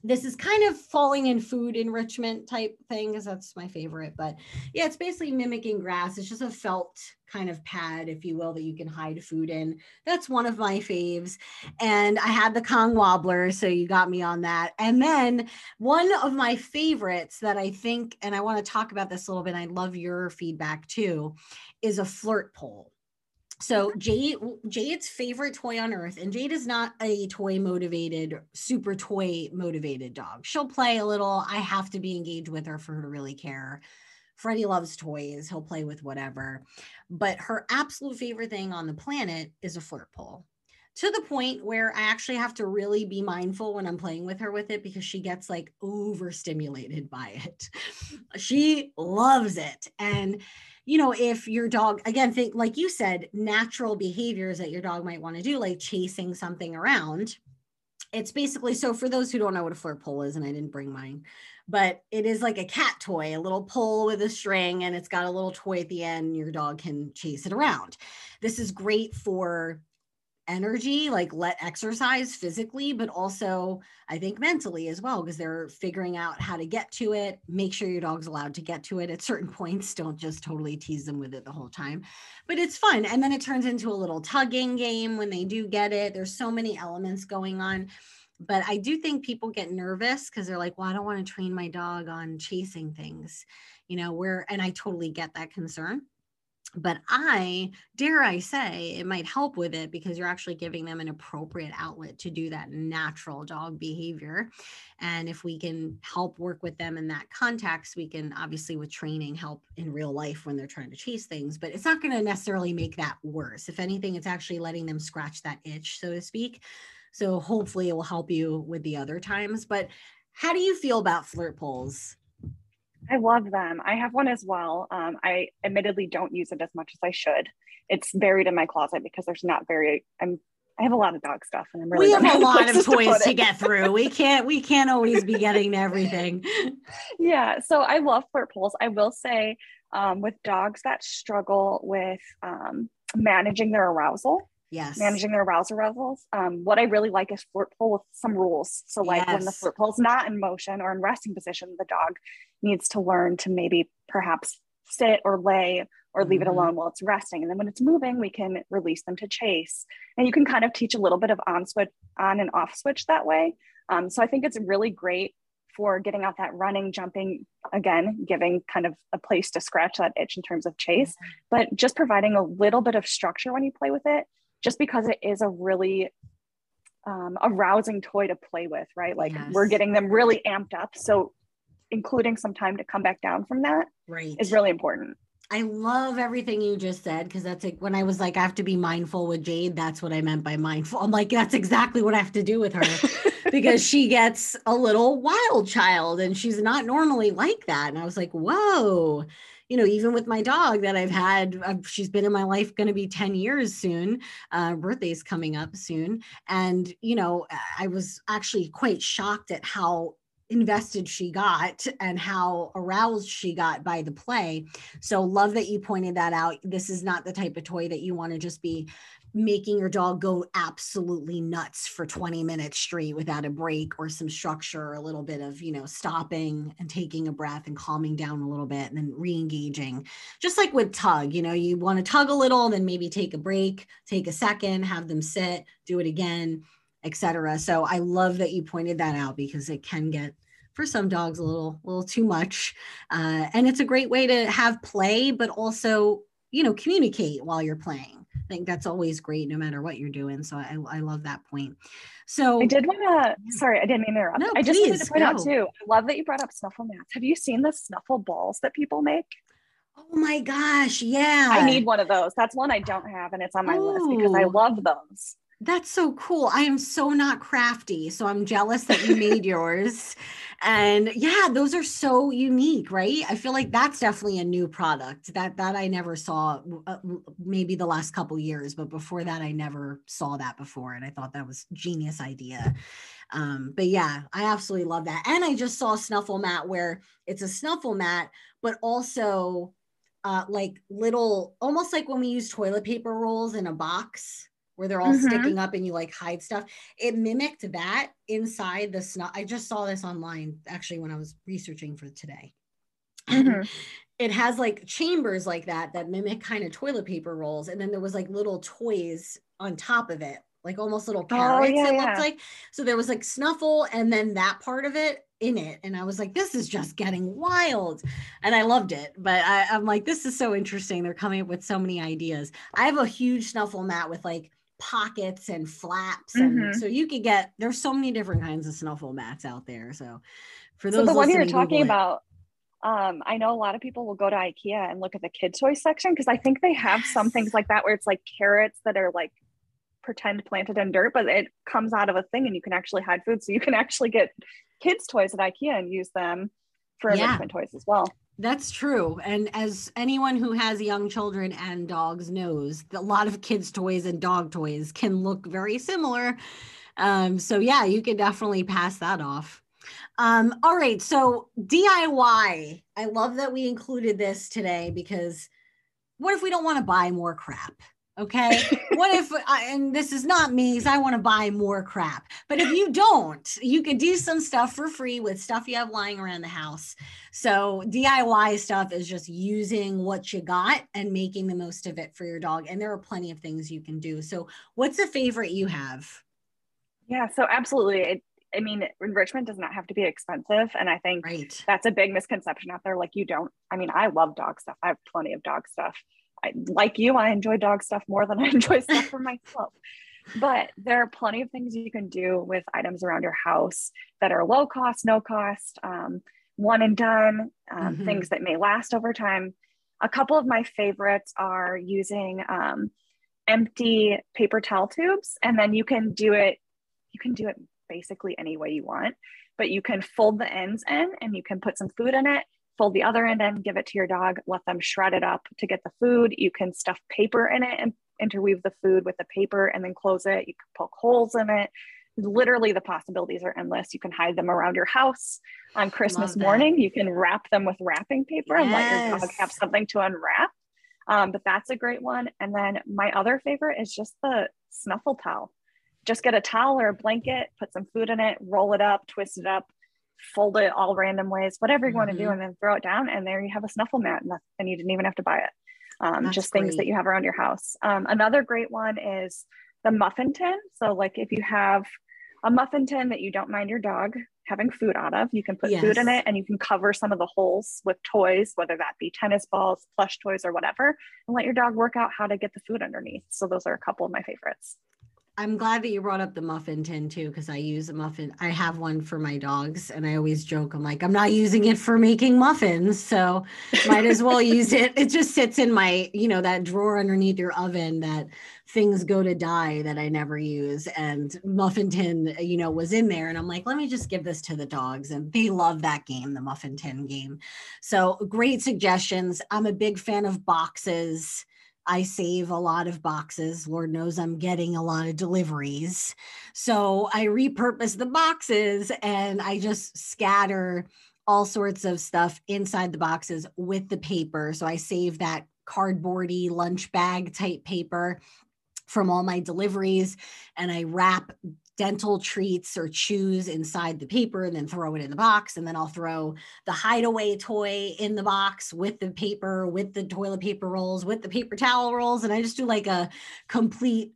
this is kind of falling in food enrichment type thing because that's my favorite. But yeah, it's basically mimicking grass. It's just a felt kind of pad, if you will, that you can hide food in. That's one of my faves. And I had the Kong Wobbler, so you got me on that. And then one of my favorites that I think, and I want to talk about this a little bit, I love your feedback too, is a flirt pole. So mm-hmm. Jade, Jade's favorite toy on earth, and Jade is not a toy motivated, super toy motivated dog. She'll play a little. I have to be engaged with her for her to really care. Freddie loves toys. He'll play with whatever. But her absolute favorite thing on the planet is a flirt pole to the point where I actually have to really be mindful when I'm playing with her with it because she gets like overstimulated by it. *laughs* she loves it. And you know, if your dog, again, think like you said, natural behaviors that your dog might want to do, like chasing something around. It's basically so for those who don't know what a flirt pole is, and I didn't bring mine, but it is like a cat toy, a little pole with a string, and it's got a little toy at the end. Your dog can chase it around. This is great for energy, like let exercise physically, but also I think mentally as well, because they're figuring out how to get to it. Make sure your dog's allowed to get to it at certain *laughs* points. Don't just totally tease them with it the whole time. But it's fun. And then it turns into a little tugging game when they do get it. There's so many elements going on. but I do think people get nervous because they're like, well, I don't want to train my dog on chasing things, you know, where, and I totally get that concern but I dare I say it might help with it because you're actually giving them an appropriate outlet to do that natural dog behavior. And if we can help work with them in that context, we can obviously with training help in real life when they're trying to chase things, but it's not going to necessarily make that worse. If anything, it's actually letting them scratch that itch, so to speak. So hopefully it will help you with the other times. But how do you feel about flirt poles? I love them. I have one as well. Um, I admittedly don't use it as much as I should. It's buried in my closet because there's not very. I'm. I have a lot of dog stuff, and I'm really. We have a *laughs* lot of toys to, to get through. We can't. We can't always be getting everything. *laughs* yeah. So I love flirt poles. I will say, um, with dogs that struggle with um, managing their arousal, yes. managing their arousal levels. Um, what i really like is flirt pole with some rules. So like yes. when the flirt pole is not in motion or in resting position the dog needs to learn to maybe perhaps sit or lay or leave mm-hmm. it alone while it's resting. And then when it's moving we can release them to chase. And you can kind of teach a little bit of on switch on and off switch that way. Um, so i think it's really great for getting out that running jumping again giving kind of a place to scratch that itch in terms of chase mm-hmm. but just providing a little bit of structure when you play with it just because it is a really um, arousing toy to play with, right? Like yes. we're getting them really amped up. So including some time to come back down from that right. is really important. I love everything you just said because that's like when I was like, I have to be mindful with Jade. That's what I meant by mindful. I'm like, that's exactly what I have to do with her *laughs* because she gets a little wild child and she's not normally like that. And I was like, whoa, you know, even with my dog that I've had, uh, she's been in my life going to be 10 years soon. Uh, birthday's coming up soon. And, you know, I was actually quite shocked at how invested she got and how aroused she got by the play. So love that you pointed that out. This is not the type of toy that you want to just be making your dog go absolutely nuts for 20 minutes straight without a break or some structure a little bit of you know stopping and taking a breath and calming down a little bit and then re-engaging. Just like with tug you know you want to tug a little then maybe take a break take a second have them sit do it again etc so i love that you pointed that out because it can get for some dogs a little little too much. Uh, and it's a great way to have play but also you know communicate while you're playing I think that's always great no matter what you're doing. So I, I love that point. So I did want to, sorry, I didn't mean to interrupt. No, I just wanted to point out too, I love that you brought up snuffle mats. Have you seen the snuffle balls that people make? Oh my gosh. Yeah. I need one of those. That's one I don't have and it's on my list because I oh. love those. That's so cool. I am so not crafty. So I'm jealous that you made yours. *laughs* And yeah, those are so unique, right? I feel like that's definitely a new product that that I never saw uh, maybe the last couple years, but before that I never saw that before and I thought that was genius idea. Um, but yeah, I absolutely love that. And I just saw snuffle mat where it's a snuffle mat, but also uh, like little, almost like when we use toilet paper rolls in a box where they're all mm-hmm. sticking up and you like hide stuff. It mimicked that inside the snuff. I just saw this online actually when I was researching for today. Mm-hmm. it has like chambers like that that mimic kind of toilet paper rolls. And then there was like little toys on top of it, like almost little parrots, oh, yeah, it yeah. looked like. So there was like snuffle and then that part of it in it and i was like this is just getting wild and i loved it but I, am like this is so interesting they're coming up with so many ideas i have a huge snuffle mat with like pockets and flaps and mm-hmm. so you could get there's so many different kinds of snuffle mats out there so for those so the one you're talking about um, I know a lot of people will go to IKEA and look at the kid toy section because I think they have yes. some things like that where it's like carrots that are like pretend planted in dirt, but it comes out of a thing and you can actually hide food. So you can actually get kids' toys at IKEA and use them for yeah. enrichment toys as well. That's true. And as anyone who has young children and dogs knows, a lot of kids' toys and dog toys can look very similar. Um, so, yeah, you can definitely pass that off. Um, all right. So, DIY. I love that we included this today because what if we don't want to buy more crap? Okay. what if, I, and this is not me, because I want to buy more crap. But if you don't, you can do some stuff for free with stuff you have lying around the house. So DIY stuff is just using what you got and making the most of it for your dog. And there are plenty of things you can do. So, what's a favorite you have? Yeah, so absolutely. It, I mean, enrichment does not have to be expensive. And I think right. that's a big misconception out there. Like, you don't, I mean, I love dog stuff. I have plenty of dog stuff. I, like you, I enjoy dog stuff more than I *laughs* enjoy stuff for myself. But there are plenty of things you can do with items around your house that are low cost, no cost, um, one and done, um, mm-hmm. things that may last over time. A couple of my favorites are using um, empty paper towel tubes, and then you can do it. You can do it basically any way you want, but you can fold the ends in, and you can put some food in it. Fold the other end in, give it to your dog, let them shred it up to get the food. You can stuff paper in it and interweave the food with the paper and then close it. You can poke holes in it. Literally, the possibilities are endless. You can hide them around your house on Christmas morning. You can wrap them with wrapping paper yes. and let your dog have something to unwrap. Um, but that's a great one. And then my other favorite is just the snuffle towel. Just get a towel or a blanket, put some food in it, roll it up, twist it up, fold it all random ways, whatever you mm-hmm. want to do, and then throw it down. And there you have a snuffle mat, and, and you didn't even have to buy it um, just things that you have around your house. Um, another great one is the muffin tin. So, like if you have a muffin tin that you don't mind your dog having food out of, you can put yes. food in it and you can cover some of the holes with toys, whether that be tennis balls, plush toys, or whatever, and let your dog work out how to get the food underneath. So, those are a couple of my favorites. I'm glad that you brought up the muffin tin too, because I use a muffin. I have one for my dogs, and I always joke, I'm like, I'm not using it for making muffins, so might as well *laughs* use it. It just sits in my, you know, that drawer underneath your oven that things go to die that I never use. And muffin tin, you know, was in there, and I'm like, let me just give this to the dogs, and they love that game, the muffin tin game. So great suggestions. I'm a big fan of boxes I save a lot of boxes. Lord knows I'm getting a lot of deliveries. So I repurpose the boxes and I just scatter all sorts of stuff inside the boxes with the paper. So I save that cardboardy lunch bag type paper from all my deliveries and I wrap dental treats or chews inside the paper and then throw it in the box. And then I'll throw the hideaway toy in the box with the paper, with the toilet paper rolls, with the paper towel rolls. And I just do like a complete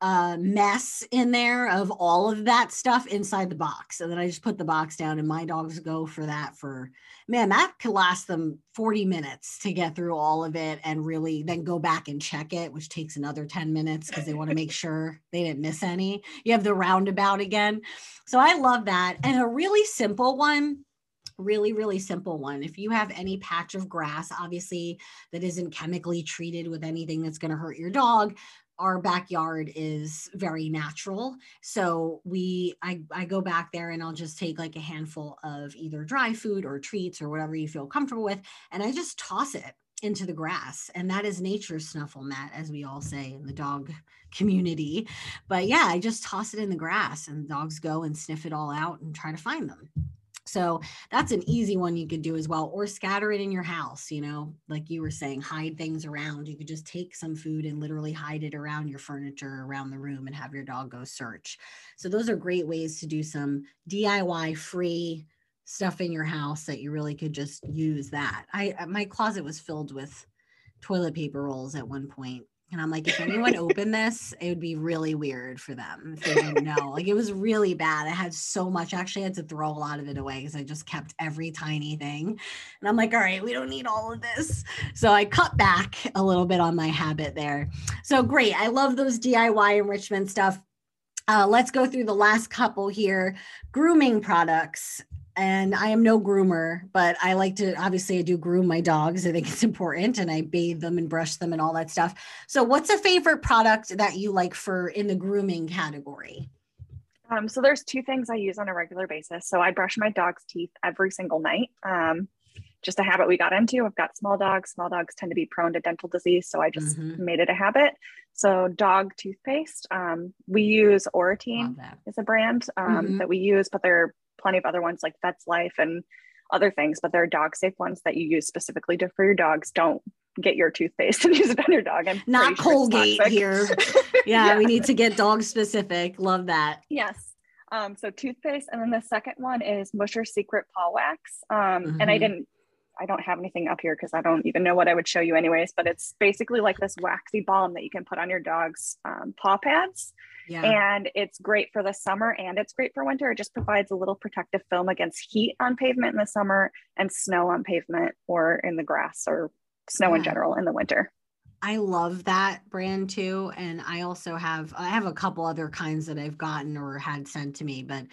uh, mess in there of all of that stuff inside the box. And then I just put the box down and my dogs go for that for, man, that could last them 40 minutes to get through all of it and really then go back and check it, which takes another 10 minutes because they want to make *laughs* sure they didn't miss any. You have the roundabout again. So I love that. And a really simple one really really simple one if you have any patch of grass obviously that isn't chemically treated with anything that's going to hurt your dog our backyard is very natural. So we I, I go back there and i'll just take like a handful of either dry food or treats or whatever you feel comfortable with and i just toss it into the grass and that is nature's snuffle mat as we all say in the dog *laughs* community. But yeah i just toss it in the grass and dogs go and sniff it all out and try to find them so that's an easy one you could do as well, or scatter it in your house. You know, like you were saying, hide things around. You could just take some food and literally hide it around your furniture, around the room, and have your dog go search. So those are great ways to do some DIY free stuff in your house that you really could just use that. I uh, my closet was filled with toilet paper rolls at one point and I'm like, if anyone *laughs* opened this, it would be really weird for them if they didn't know. Like it was really bad. I had so much. I actually had to throw a lot of it away because I just kept every tiny thing. And I'm like, all right, we don't need all of this. So I cut back a little bit on my habit there. So great. I love those DIY enrichment stuff. Uh, let's go through the last couple here. Grooming products and I am no groomer, but I like to obviously I do groom my dogs. I think it's important and I bathe them and brush them and all that stuff. So what's a favorite product that you like for in the grooming category? Um, so there's two things I use on a regular basis. So I brush my dog's teeth every single night. Um, just a habit we got into. I've got small dogs. Small dogs tend to be prone to dental disease, so I just mm-hmm. made it a habit. So dog toothpaste. Um, we use Oratene is a brand um, mm-hmm. that we use, but there are plenty of other ones like Vets Life and other things. But there are dog safe ones that you use specifically to, for your dogs. Don't get your toothpaste *laughs* and use it on your dog. I'm not Colgate here. yeah, *laughs* yeah, we need to get dog specific. Love that. Yes. Um, so toothpaste, and then the second one is Musher Secret Paw Wax. Um, mm-hmm. And I mm-hmm. didn't I don't have anything up here because I don't even know what I would show you anyways, but it's basically like this waxy balm that you can put on your dog's um, paw pads. Yeah. And it's great for the summer and it's great for winter. It just provides a little protective film against heat on pavement in the summer and snow on pavement or in the grass or snow yeah. in general in the winter. I love that brand too. And I also have, I have a couple other kinds that I've gotten or had sent to me, but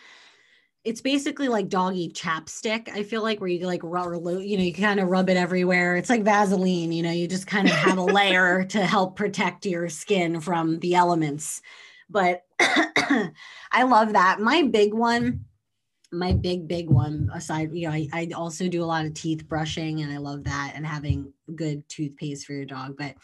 it's basically like doggy chapstick. I feel like where you like rub, you know, you kind of rub it everywhere. It's like Vaseline, you know, you just kind of have a *laughs* layer to help protect your skin from the elements. But *clears throat* I love that. My big one my big big one aside you know I, I also do a lot of teeth brushing and i love that and having good toothpaste for your dog but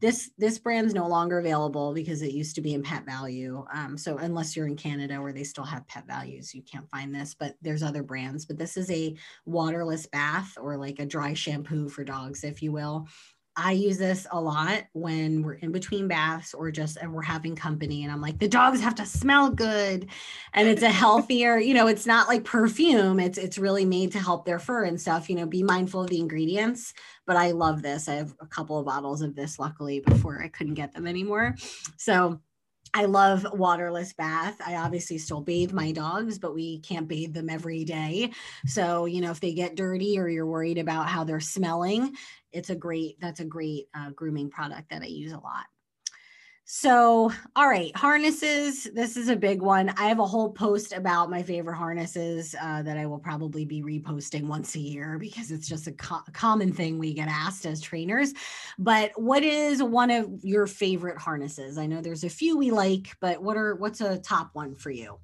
this this brand's no longer available because it used to be in Pet Valu. Um, so unless you're in canada where they still have Pet Valus you can't find this but there's other brands but this is a waterless bath or like a dry shampoo for dogs if you will I use this a lot when we're in between baths or just and we're having company and I'm like the dogs have to smell good and it's a *laughs* healthier, you know, it's not like perfume. It's it's really made to help their fur and stuff, you know, be mindful of the ingredients, but I love this. I have a couple of bottles of this luckily before I couldn't get them anymore. So I love waterless bath. I obviously still bathe my dogs, but we can't bathe them every day. So, you know, if they get dirty or you're worried about how they're smelling, it's a great that's a great uh, grooming product that I use a lot. So, all right, harnesses. This is a big one. I have a whole post about my favorite harnesses uh, that I will probably be reposting once a year because it's just a co- common thing we get asked as trainers. But what is one of your favorite harnesses? I know there's a few we like, but what are what's a top one for you?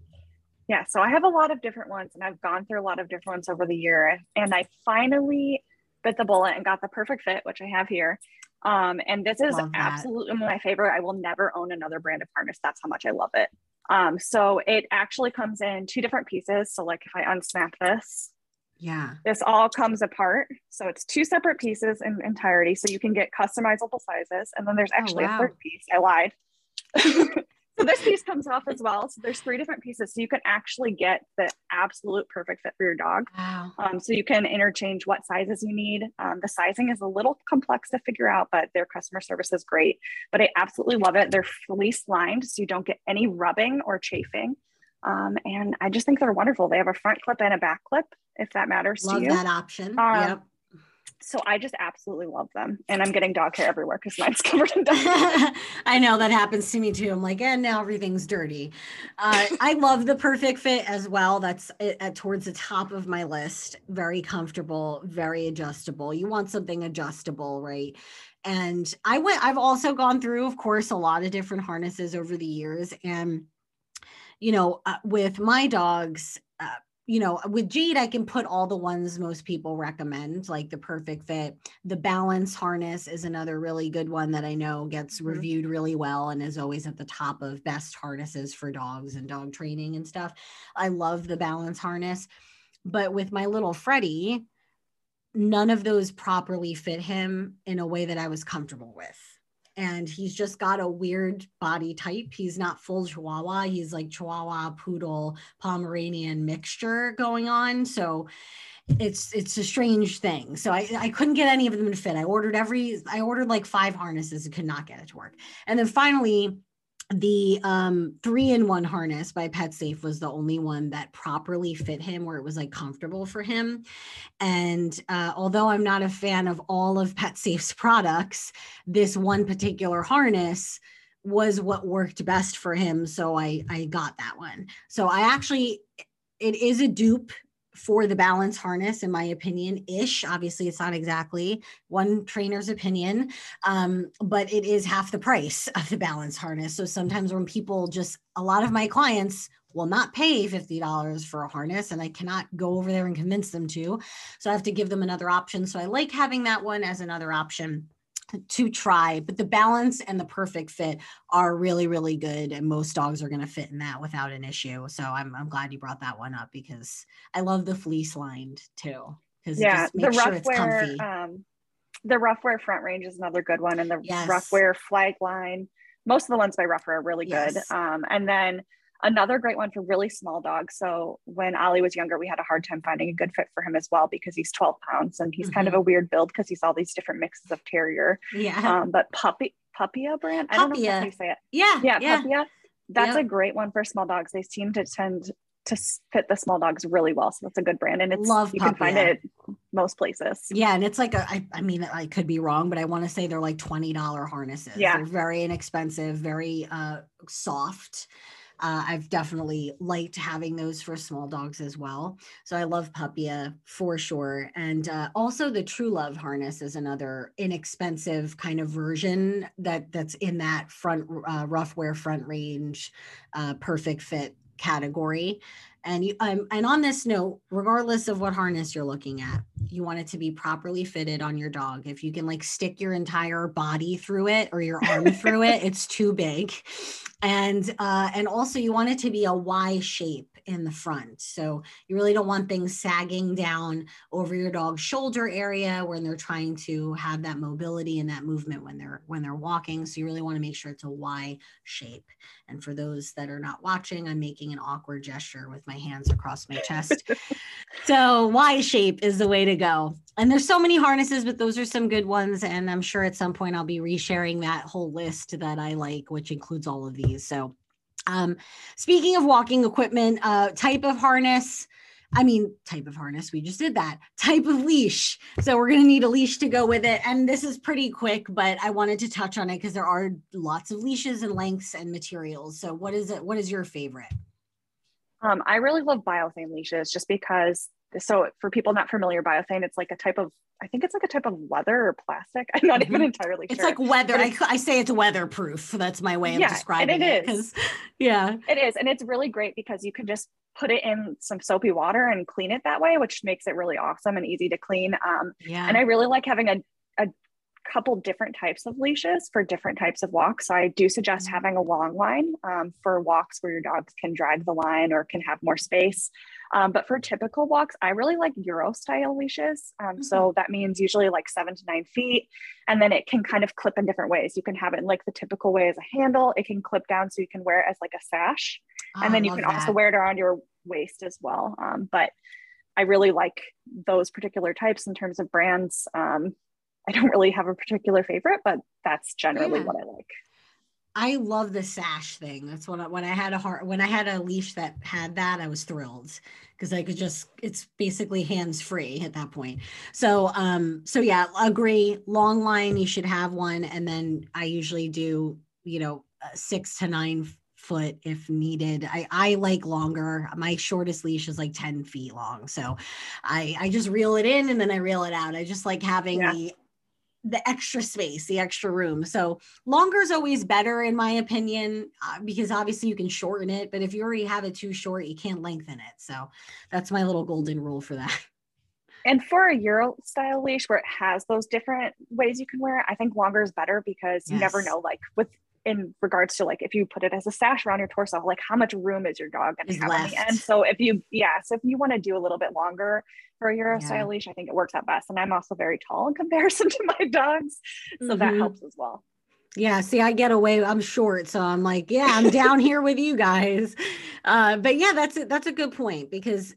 Yeah, so I have a lot of different ones, and I've gone through a lot of different ones over the year, and I finally bit the bullet and got the perfect fit, which I have here. Um, and this is absolutely my favorite. I will never own another brand of harness. That's how much I love it. Um, so it actually comes in two different pieces. So like if I unsnap this, yeah, this all comes apart. So it's two separate pieces in entirety. So you can get customizable sizes. And then there's oh, actually oh, wow. a third piece. I lied. *laughs* so this piece comes off as well. So there's three different pieces. So you can actually get the absolute perfect fit for your dog. Wow. Um, so you can interchange what sizes you need. Um, the sizing is a little complex to figure out, but their customer service is great. But I absolutely love it. They're fleece lined, so you don't get any rubbing or chafing. Um, and I just think they're wonderful. They have a front clip and a back clip, if that matters love to you. Love that option. Um, yep so I just absolutely love them. And I'm getting dog hair everywhere because mine's *laughs* covered in dog *laughs* I know that happens to me too. I'm like, and now everything's dirty. Uh, I love the perfect fit as well. That's at, uh, towards the top of my list. Very comfortable, very adjustable. You want something adjustable, right? And I went, I've also gone through, of course, a lot of different harnesses over the years. And, you know, uh, with my dogs, uh, you know, with Jade, I can put all the ones most people recommend, like the perfect fit. The balance harness is another really good one that I know gets mm-hmm. reviewed really well and is always at the top of best harnesses for dogs and dog training and stuff. I love the balance harness. But with my little Freddie, none of those properly fit him in a way that I was comfortable with and he's just got a weird body type. He's not full Chihuahua. He's like Chihuahua, Poodle, Pomeranian mixture going on. So it's it's a strange thing. So I, I couldn't get any of them to fit. I ordered every I ordered like five harnesses and could not get it to work. And then finally the um, three in one harness by PetSafe was the only one that properly fit him where it was like comfortable for him. And uh, although I'm not a fan of all of PetSafe's *laughs* products, this one particular harness was what worked best for him. So I, I got that one. So I actually, it is a dupe for the balance harness, in my opinion, ish. Obviously, it's not exactly one trainer's opinion, um, but it is half the price of the balance harness. So sometimes when people just, a lot of my clients will not pay $50 for a harness and I cannot go over there and convince them to. So I have to give them another option. So I like having that one as another option to try, but the balance and the perfect fit are really, really good. And most dogs are going to fit in that without an issue. So I'm, I'm glad you brought that one up because I love the fleece lined too. Because yeah, the rough sure wear, um, the Ruffwear front range is another good one. And the yes. Ruffwear flag line, most of the ones by Ruffwear are really yes. good. Um, and then Another great one for really small dogs. So when Ollie was younger, we had a hard time finding a good fit for him as well because he's 12 pounds and he's mm-hmm. kind of mm-hmm. a weird build because he's all these different mixes of terrier. Yeah. Um, but puppy Puppia brand. I don't know how you say it. Yeah. Yeah. yeah. Puppia. That's yep. a great one for small dogs. They seem to tend to fit the small dogs really well. So that's a good brand. And it's Love you can find it most places. Yeah. And it's like a, I, I mean, I could be wrong, but I want to say they're like $20 harnesses. Yeah. They're very inexpensive, very uh, soft. Uh, I've definitely liked having those for small dogs as well. So I love Puppia for sure. And uh, also the True Love harness is another inexpensive kind of version that that's in that front uh, Ruffwear front range, uh, perfect fit category. And you, um, and on this note, regardless of what harness you're looking at, you want it to be properly fitted on your dog. If you can like stick your entire body through it or your arm through it, *laughs* it's too big. And uh, and also you want it to be a Y shape in the front. So you really don't want things sagging down over your dog's shoulder area when they're trying to have that mobility and that movement when they're when they're walking. So you really want to make sure it's a Y shape. And for those that are not watching, I'm making an awkward gesture with my hands across my chest. *laughs* so Y shape is the way to go. And there's so many harnesses, but those are some good ones. And I'm sure at some point I'll be resharing that whole list that I like, which includes all of these. So um, speaking of walking equipment, uh, type of harness, I mean, type of harness, we just did that. Type of leash. So we're going to need a leash to go with it. And this is pretty quick, but I wanted to touch on it because there are lots of leashes and lengths and materials. So what is it? What is your favorite? Um, I really love biothane leashes just because so for people not familiar, with biothane, it's like a type of, I think it's like a type of leather or plastic. I'm not mm-hmm. even entirely it's sure. It's like weather. I, I, say it's weatherproof. That's my way of yeah, describing it. It is. Yeah. It is. And it's really great because you can just put it in some soapy water and clean it that way, which makes it really awesome and easy to clean. Um, yeah. And I really like having a, a couple different types of leashes for different types of walks. So I do suggest mm-hmm. having a long line um, for walks where your dogs can drag the line or can have more space. Um, but for typical walks, I really like Euro style leashes. Um, mm-hmm. So that means usually like seven to nine feet. And then it can kind of clip in different ways. You can have it in like the typical way as a handle, it can clip down so you can wear it as like a sash. Oh, and then you can that. also wear it around your waist as well. Um, but I really like those particular types in terms of brands. I don't really have a particular favorite, but that's generally yeah. what I like. I love the sash thing. That's what I, when I had a heart when I had a leash that had that, I was thrilled because I could just it's basically hands free at that point. So um so yeah, agree. Long line, you should have one, and then I usually do you know six to nine foot if needed. I, I like longer. My shortest leash is like 10 feet long. So I, I just reel it in and then I reel it out. I just like having yeah. the the extra space, the extra room. So longer is always better, in my opinion, uh, because obviously you can shorten it. But if you already have it too short, you can't lengthen it. So that's my little golden rule for that. *laughs* And for a Euro style leash where it has those different ways you can wear it, I think longer is better because you never know, like with in regards to like if you put it as a sash around your torso, like how much room is your dog going to have left. on the end? So if you, yeah, so if you want to do a little bit longer for a Euro yeah. style leash, I think it works out best. And I'm also very tall in comparison *laughs* to my dogs, so mm-hmm. that helps as well. Yeah, see, I get away. I'm short, so I'm like, yeah, I'm down here with you guys. *laughs* Uh, but yeah, that's a, that's a good point because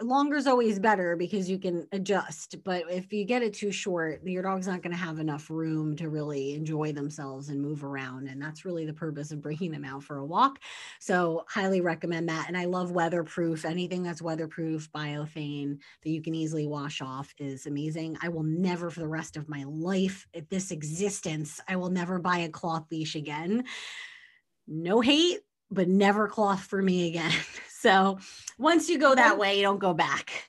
longer is always better because you can adjust but if you get it too short your dog's not going to have enough room to really enjoy themselves and move around and that's really the purpose of bringing them out for a walk. So highly recommend that and i love weatherproof. Anything that's weatherproof biothane that you can easily wash off is amazing. I will never for the rest of my life at this existence i will never buy a cloth leash again. No hate but never cloth for me again *laughs* So once you go that way, you don't go back.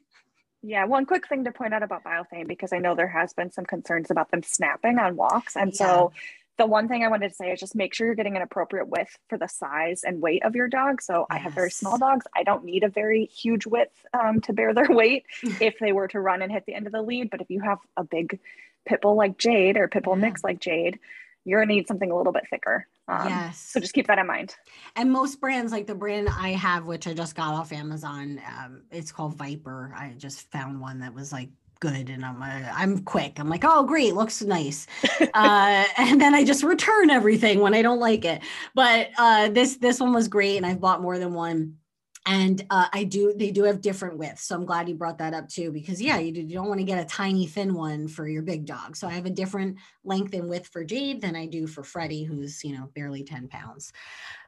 Yeah, one quick thing to point out about biothane because I know there has been some concerns about them snapping on walks. And yeah. so the one thing I wanted to say is just make sure you're getting an appropriate width for the size and weight of your dog. So yes. I have very small dogs. I don't need a very huge width um, to bear their *laughs* weight *laughs* if they were to run and hit the end of the lead. But if you have a big pit bull like Jade or pit bull yeah. mix like Jade, you're gonna need something a little bit thicker. Um, yes. So just keep that in mind. And most brands, like the brand I have, which I just got off Amazon, um, it's called Viper. I just found one that was like good and I'm uh, I'm quick. I'm like, oh great, looks nice, *laughs* uh, and then I just return everything when I don't like it. But uh, this this one was great, and I've bought more than one. And uh, I do, they do have different widths. So I'm glad you brought that up too, because yeah, you, you don't want to get a tiny thin one for your big dog. So I have a different length and width for Jade than I do for Freddie, who's, you know, barely 10 pounds.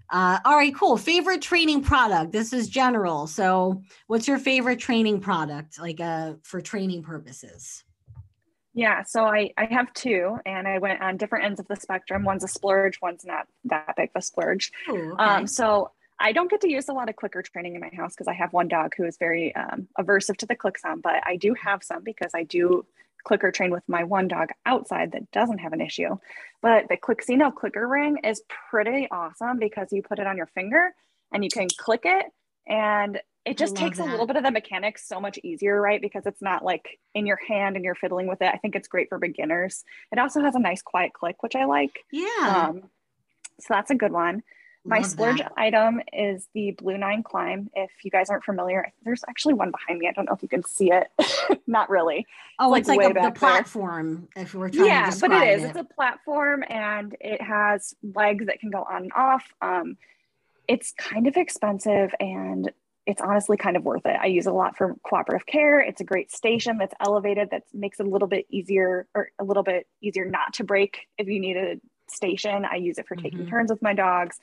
Uh, all right, cool. Favorite training product. This is general. So, what's your favorite training product, like uh, for training purposes? Yeah, so I, I have two, and I went on different ends of the spectrum. One's a splurge, one's not that big of a splurge. Ooh, okay. um, so I don't get to use a lot of clicker training in my house because I have one dog who is very um, aversive to the click sound, but I do have some because I do clicker train with my one dog outside that doesn't have an issue. But the Clixino clicker ring is pretty awesome because you put it on your finger and you can click it and it just takes that. a little bit of the mechanics so much easier, right? Because it's not like in your hand and you're fiddling with it. I think it's great for beginners. It also has a nice quiet click, which I like. Yeah. Um, so that's a good one. My Love splurge that. item is the Blue Nine Klimb. If you guys aren't familiar, there's actually one behind me. I don't know if you can see it. *laughs* Not really. Oh, it's, it's like, like a, the platform. There. If we're trying yeah, but it is. It. It's a platform, and it has legs that can go on and off. Um, it's kind of expensive, and it's honestly kind of worth it. I use it a lot for cooperative care. It's a great station that's elevated that makes it a little bit easier or a little bit easier not to break if you need a station. I use it for taking mm-hmm. turns with my dogs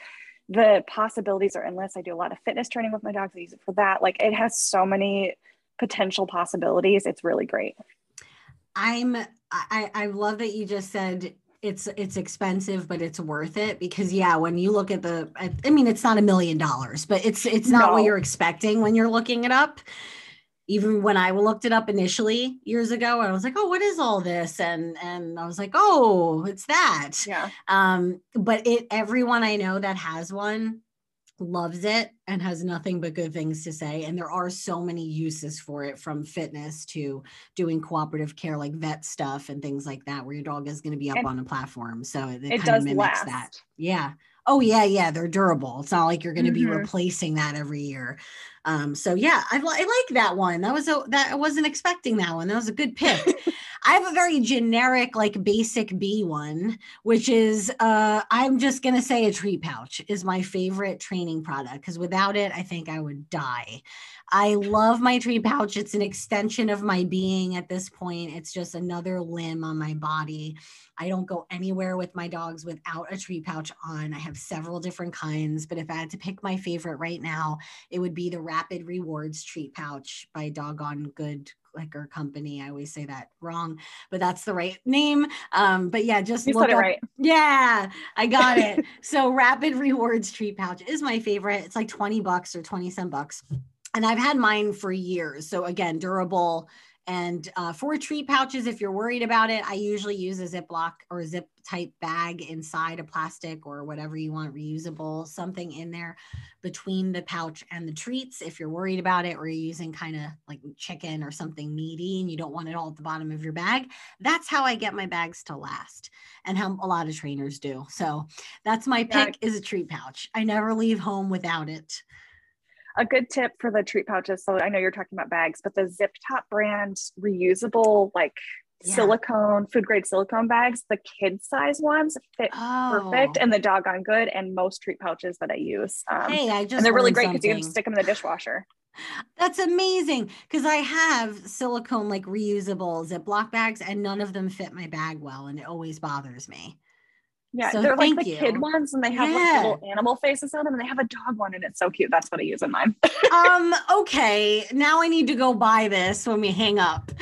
the possibilities are endless. I do a lot of fitness training with my dogs. I use it for that. Like it has so many potential possibilities. It's really great. I'm I I love that you just said it's it's expensive but it's worth it because yeah when you look at the I, mean it's not a million dollars but it's it's not no. what you're expecting when you're looking it up even when I looked it up initially years ago, I was like, "Oh, what is all this?" and and I was like, "Oh, it's that." Yeah. Um, but it everyone I know that has one loves it and has nothing but good things to say. And there are so many uses for it, from fitness to doing cooperative care, like vet stuff and things like that, where your dog is going to be up and on a platform. So it, it kind of mimics last. that. Yeah. Oh yeah, yeah, they're durable. It's not like you're going to mm-hmm. be replacing that every year. Um, so yeah, I, I, like that one. That was a that I wasn't expecting that one. That was a good pick. *laughs* I have a very generic, like basic B one, which is uh, I'm just gonna say a tree pouch is my favorite training product because without it, I think I would die. I love my treat pouch. It's an extension of my being at this point. It's just another limb on my body. I don't go anywhere with my dogs without a treat pouch on. I have several different kinds, but if I had to pick my favorite right now, it would be the Rapid Rewards treat pouch by Doggone Good liquor company. I always say that wrong, but that's the right name. Um, but yeah, just you look up. Right. Yeah, I got it. *laughs* so Rapid Rewards treat pouch is my favorite. It's like 20 bucks or 20 some bucks. And I've had mine for years. So again, durable, and uh, for treat pouches, if you're worried about it, I usually use a Ziploc or a zip type bag inside a plastic or whatever you want, reusable, something in there between the pouch and the treats. If you're worried about it or you're using kind of like chicken or something meaty and you don't want it all at the bottom of your bag, that's how I get my bags to last and how a lot of trainers do. So that's my pick is a treat pouch. I never leave home without it a good tip for the treat pouches. So I know you're talking about bags, but the Zip Top brand reusable, like yeah. silicone, food grade silicone bags, the kid size ones fit oh. perfect and the doggone good. And most treat pouches that I use. Um, hey, I just and they're really great because you can stick them in the dishwasher. That's amazing because I have silicone like reusable Ziploc bags and none of them fit my bag well, and it always bothers me. Yeah, so they're like the you. kid ones, and they have yeah. like little animal faces on them, and they have a dog one, and it's so cute. That's what I use in mine. *laughs* um. Okay. Now I need to go buy this when we hang up.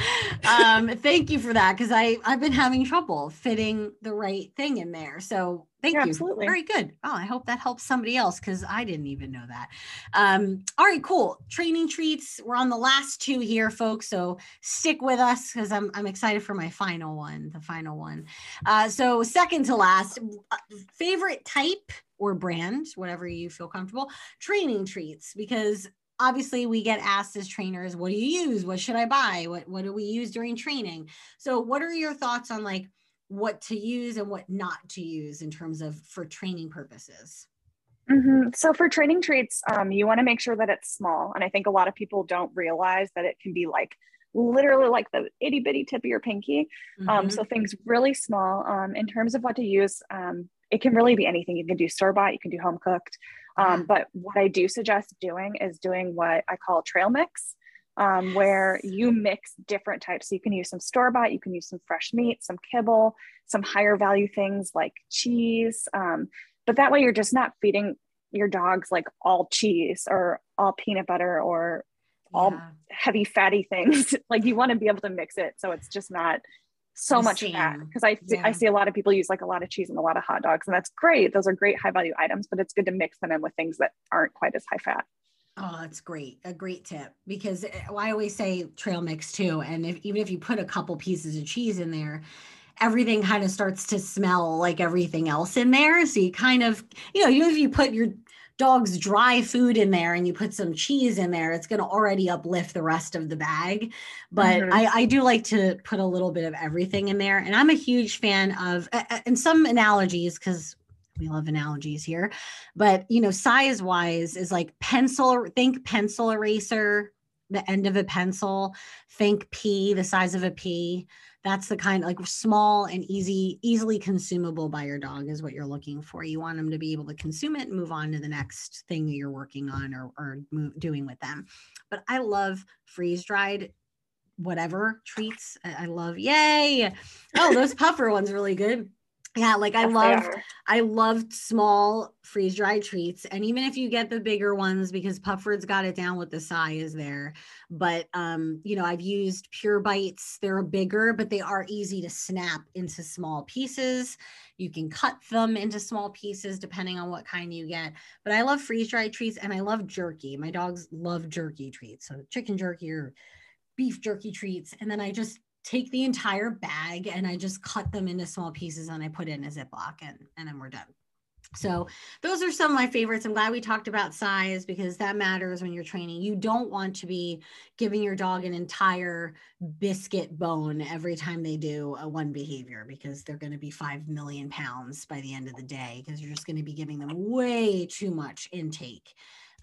Um. thank you for that because I I've been having trouble fitting the right thing in there. So Thank yeah, you. Absolutely. Very good. Oh, I hope that helps somebody else because I didn't even know that. Um, all right, cool. Training treats. We're on the last two here, folks. So stick with us because I'm I'm excited for my final one, the final one. Uh, so second to last, uh, favorite type or brand, whatever you feel comfortable, training treats because obviously we get asked as trainers, what do you use? What should I buy? What what do we use during training? So what are your thoughts on like what to use and what not to use in terms of for training purposes? Mm-hmm. So for training treats, um, you want to make sure that it's small. And I think a lot of people don't realize that it can be like literally like the itty bitty tip of your pinky. Um, Mm-hmm. Um, so things really small. Um, in terms of what to use, um, it can really be anything. You can do store bought, you can do home cooked. Um, But what I do suggest doing is doing what I call trail mix, um, where you mix different types. So you can use some store bought, you can use some fresh meat, some kibble, some higher value things like cheese. Um, but that way you're just not feeding your dogs like all cheese or all peanut butter or all Yeah. heavy fatty things. *laughs* like you want to be able to mix it so it's just not so The much fat. same. Because I Yeah. I see a lot of people use like a lot of cheese and a lot of hot dogs, and that's great. Those are great high value items, but it's good to mix them in with things that aren't quite as high fat. Oh, that's great. A great tip because uh, I always say trail mix too. And if, even if you put a couple pieces of cheese in there, everything kind of starts to smell like everything else in there. So you kind of, you know, even if you put your dog's dry food in there and you put some cheese in there, it's going to already uplift the rest of the bag. But Mhm. I, I do like to put a little bit of everything in there. And I'm a huge fan of, and some analogies, because we love analogies here but you know size wise is like pencil think pencil eraser the end of a pencil think pea the size of a pea that's the kind like small and easy easily consumable by your dog is what you're looking for. You want them to be able to consume it and move on to the next thing you're working on or, or move, doing with them. But i love freeze dried whatever treats. I, I love yay! Oh those *laughs* Pupford ones really good yeah like i Yes, they love. I loved small freeze dried treats. And even if you get the bigger ones, because Pupford's got it down with the size there. But, um, you know, I've used Pure Bites. They're bigger, but they are easy to snap into small pieces. You can cut them into small pieces depending on what kind you get. But I love freeze dried treats and I love jerky. My dogs love jerky treats. So chicken jerky or beef jerky treats. And then I just take the entire bag and I just cut them into small pieces and I put in a Ziploc and, and then we're done. So those are some of my favorites. I'm glad we talked about size because that matters when you're training. You don't want to be giving your dog an entire biscuit bone every time they do a one behavior because they're going to be 5 million pounds by the end of the day because you're just going to be giving them way too much intake.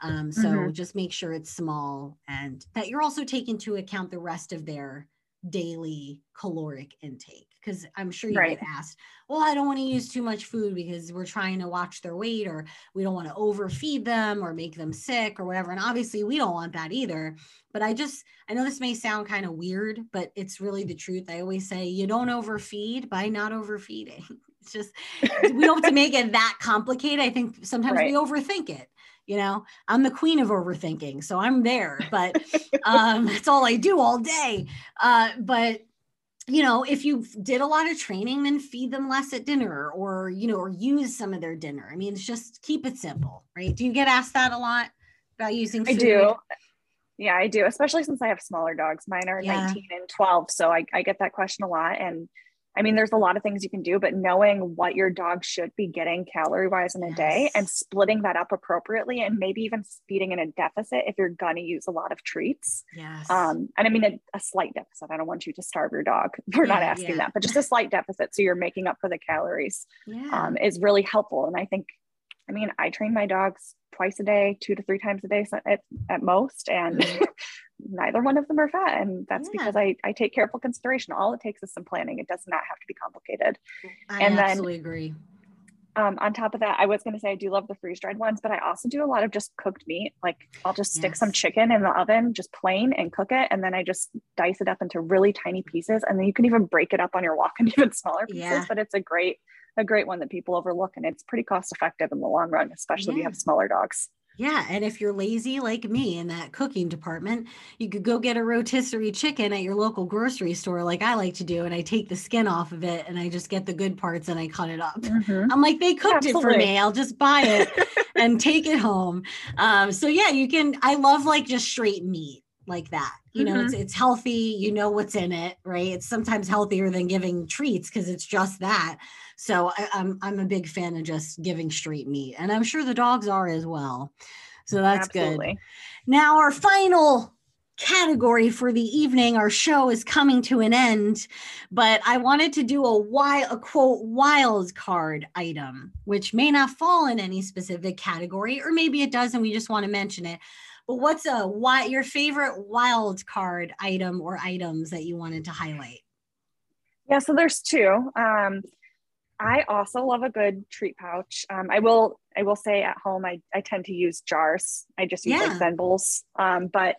Um, so Mhm. just make sure it's small and that you're also taking into account the rest of their daily caloric intake because i'm sure you Right. get asked well i don't want to use too much food because we're trying to watch their weight or we don't want to overfeed them or make them sick or whatever and obviously we don't want that either but i just i know this may sound kind of weird but it's really the truth. I always say you don't overfeed by not overfeeding. *laughs* It's just we don't have to make it that complicated. I think sometimes we overthink it you know i'm the queen of overthinking so i'm there but *laughs* um that's all i do all day uh but you know if you did a lot of training then feed them less at dinner or you know or use some of their dinner i mean it's just keep it simple right do you get asked that a lot about using I do. Yeah, I do, especially since I have smaller dogs. Mine are Yeah. 19 and 12. So I, I get that question a lot. And I mean, there's a lot of things you can do, but knowing what your dog should be getting calorie wise in a day and splitting that up appropriately and maybe even feeding in a deficit if you're going to use a lot of treats. yes Um, and I mean, a, a slight deficit. I don't want you to starve your dog. *laughs* We're not asking yeah. that, but just a slight deficit. So you're making up for the calories yeah um, is really helpful. And I think, I mean, I train my dogs twice a day, two to three times a day at, at most, and *laughs* neither one of them are fat. And that's. Yeah. because I, I take careful consideration. All it takes is some planning. It does not have to be complicated. i and then- absolutely agree Um, on top of that, I was going to say I do love the freeze dried ones, but I also do a lot of just cooked meat. Like I'll just stick some chicken in the oven, just plain, and cook it, and then I just dice it up into really tiny pieces, and then you can even break it up on your walk into *laughs* even smaller pieces. Yeah. But it's a great, a great one that people overlook, and it's pretty cost effective in the long run, especially if you have smaller dogs. Yeah, and if you're lazy like me in that cooking department, you could go get a rotisserie chicken at your local grocery store, like I like to do, and I take the skin off of it and I just get the good parts and I cut it up. I'm like, they cooked it for me. I'll just buy it *laughs* and take it home. Um, so yeah, you can. I love like just straight meat like that. You know, it's mm-hmm. it's healthy. You know what's in it, right? It's sometimes healthier than giving treats because it's just that. So I, I'm I'm a big fan of just giving straight meat, and I'm sure the dogs are as well. So mm, that's good. Now, our final category for the evening, our show is coming to an end, but I wanted to do a wild, a quote, wild card item, which may not fall in any specific category, or maybe it does, and we just want to mention it. Well, what's a what your favorite wild card item or items that you wanted to highlight? Yeah, so there's two. Um, I also love a good treat pouch. Um, I will I will say at home I, I tend to use jars. I just use yeah. like Zen bowls. Um, but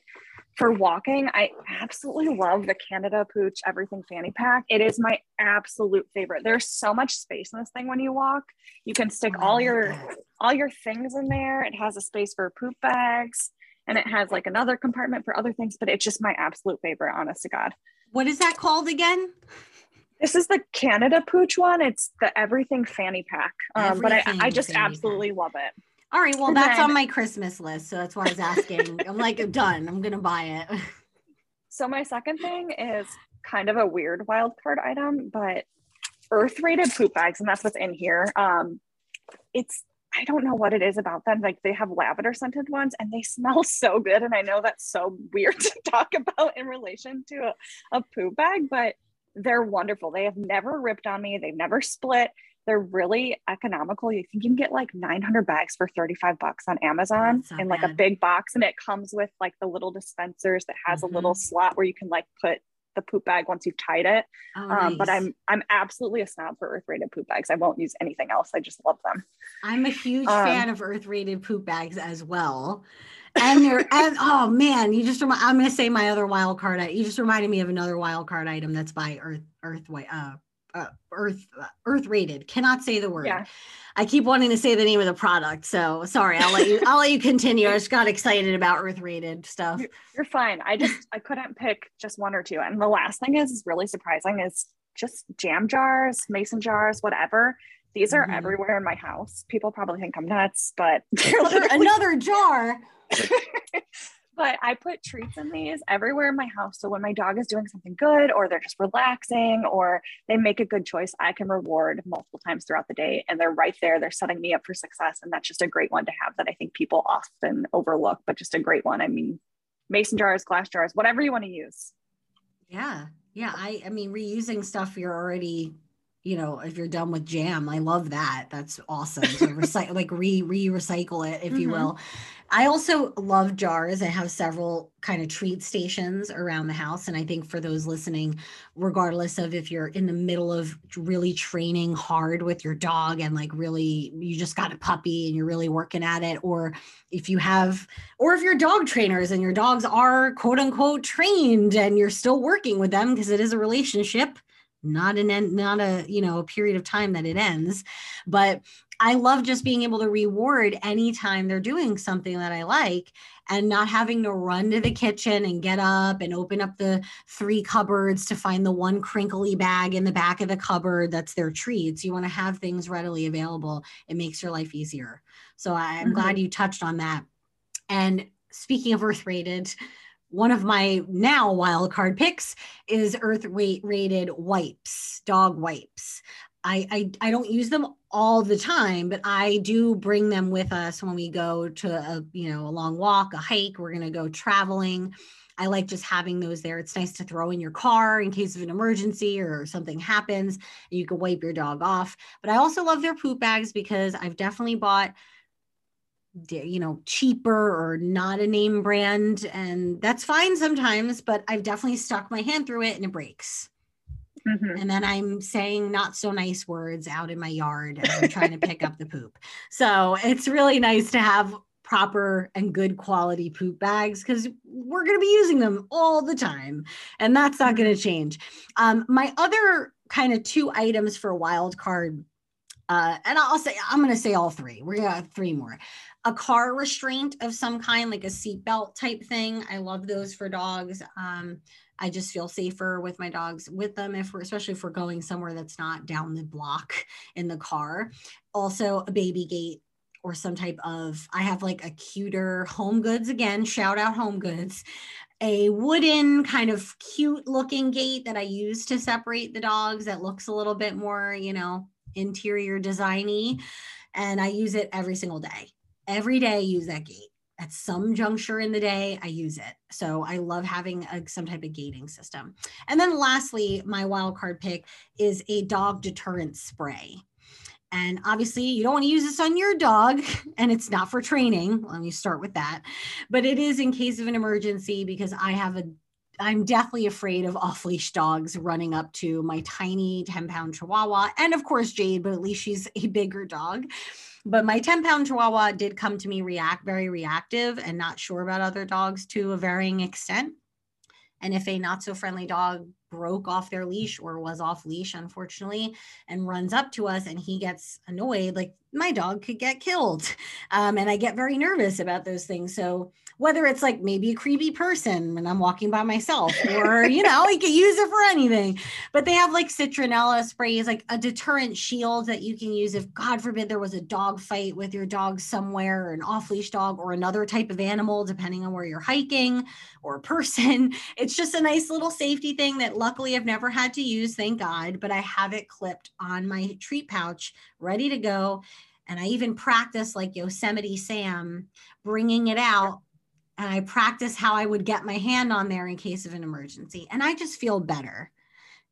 for walking, I absolutely love the Canada Pooch Everything Fanny Pack. It is my absolute favorite. There's so much space in this thing when you walk. You can stick oh, all your all your things in there. It has a space for poop bags and it has like another compartment for other things, but it's just my absolute favorite, honest to God. What is that called again? This is the Canada Pooch one. It's the Everything Fanny Pack. Um, but I, I just absolutely pack. love it. All right. Well, and that's then, on my Christmas list. So that's why I was asking. *laughs* I'm like, done. I'm going to buy it. so my second thing is kind of a weird wild card item, but earth rated poop bags. And that's what's in here. Um, it's, I don't know what it is about them. Like they have lavender scented ones and they smell *laughs* so good. And I know that's so weird *laughs* to talk about in relation to a, a poop bag, but they're wonderful. They have never ripped on me. They've never split. They're really economical. You think you can get like 900 bags for 35 bucks on Amazon in like bad. a big box. And it comes with like the little dispensers that has mm-hmm. a little slot where you can like put the poop bag once you've tied it. Oh, nice. um, but I'm I'm absolutely a snob for earth rated poop bags. I won't use anything else. I just love them. I'm a huge um, fan of earth rated poop bags as well and they're *laughs* and oh man you just remind i'm going to say my other wild card you just reminded me of another wild card item that's by earth earth uh, uh earth uh, earth rated cannot say the word yeah. i keep wanting to say the name of the product so sorry i'll let you *laughs* i'll let you continue i just got excited about earth rated stuff you're, you're fine i just i couldn't pick just one or two and the last thing is is really surprising is just jam jars mason jars whatever these are mm-hmm. everywhere in my house. People probably think I'm nuts, but *laughs* another, another jar. *laughs* but I put treats in these everywhere in my house. So when my dog is doing something good or they're just relaxing or they make a good choice, I can reward multiple times throughout the day. And they're right there. They're setting me up for success. And that's just a great one to have that I think people often overlook, but just a great one. I mean, mason jars, glass jars, whatever you want to use. Yeah. Yeah. I, I mean, reusing stuff you're already you know if you're done with jam i love that that's awesome to recycle like re re recycle it if mm-hmm. you will i also love jars i have several kind of treat stations around the house and i think for those listening regardless of if you're in the middle of really training hard with your dog and like really you just got a puppy and you're really working at it or if you have or if you're dog trainers and your dogs are quote unquote trained and you're still working with them because it is a relationship not an end not a you know a period of time that it ends. But i love just being able to reward anytime they're doing something that i like and not having to run to the kitchen and get up and open up the three cupboards to find the one crinkly bag in the back of the cupboard that's their treats. You want to have things readily available. It makes your life easier. So i'm mm-hmm. glad you touched on that. And speaking of earth rated one of my now wild card picks is earth weight rated wipes, dog wipes. I, I, I don't use them all the time, but I do bring them with us when we go to a you know a long walk, a hike. We're gonna go traveling. I like just having those there. It's nice to throw in your car in case of an emergency or something happens. And you can wipe your dog off. But I also love their poop bags because I've definitely bought you know cheaper or not a name brand and that's fine sometimes but i've definitely stuck my hand through it and it breaks mm-hmm. and then i'm saying not so nice words out in my yard as i'm trying to pick up the poop so it's really nice to have proper and good quality poop bags because we're going to be using them all the time and that's not going to mm-hmm. change um, my other kind of two items for wild card uh, and I'll say I'm going to say all three. We're going to have three more a car restraint of some kind, like a seatbelt type thing. I love those for dogs. Um, I just feel safer with my dogs with them if we're especially if we're going somewhere that's not down the block in the car. Also a baby gate or some type of I have like a cuter home goods again, shout out home goods. A wooden kind of cute looking gate that I use to separate the dogs that looks a little bit more, you know, interior designy and I use it every single day every day I use that gate. At some juncture in the day, I use it. So I love having a, some type of gating system. And then lastly, my wild card pick is a dog deterrent spray. And obviously, you don't want to use this on your dog, *laughs* and it's not for training. Let me start with that. But it is in case of an emergency because I have a I'm deathly afraid of off leash dogs running up to my tiny 10 pound chihuahua. And of course, Jade, but at least she's a bigger dog. But my 10 pound chihuahua did come to me react very reactive and not sure about other dogs to a varying extent. And if a not so friendly dog broke off their leash or was off leash, unfortunately, and runs up to us and he gets annoyed, like my dog could get killed. Um, and I get very nervous about those things. So whether it's like maybe a creepy person when I'm walking by myself, or you know, you can use it for anything. But they have like citronella sprays, like a deterrent shield that you can use if God forbid there was a dog fight with your dog somewhere, or an off-leash dog, or another type of animal, depending on where you're hiking or a *laughs* person. It's just a nice little safety thing that luckily I've never had to use, thank God, but I have it clipped on my treat pouch, ready to go and I even practice like Yosemite Sam bringing it out. And I practice how I would get my hand on there in case of an emergency. And I just feel better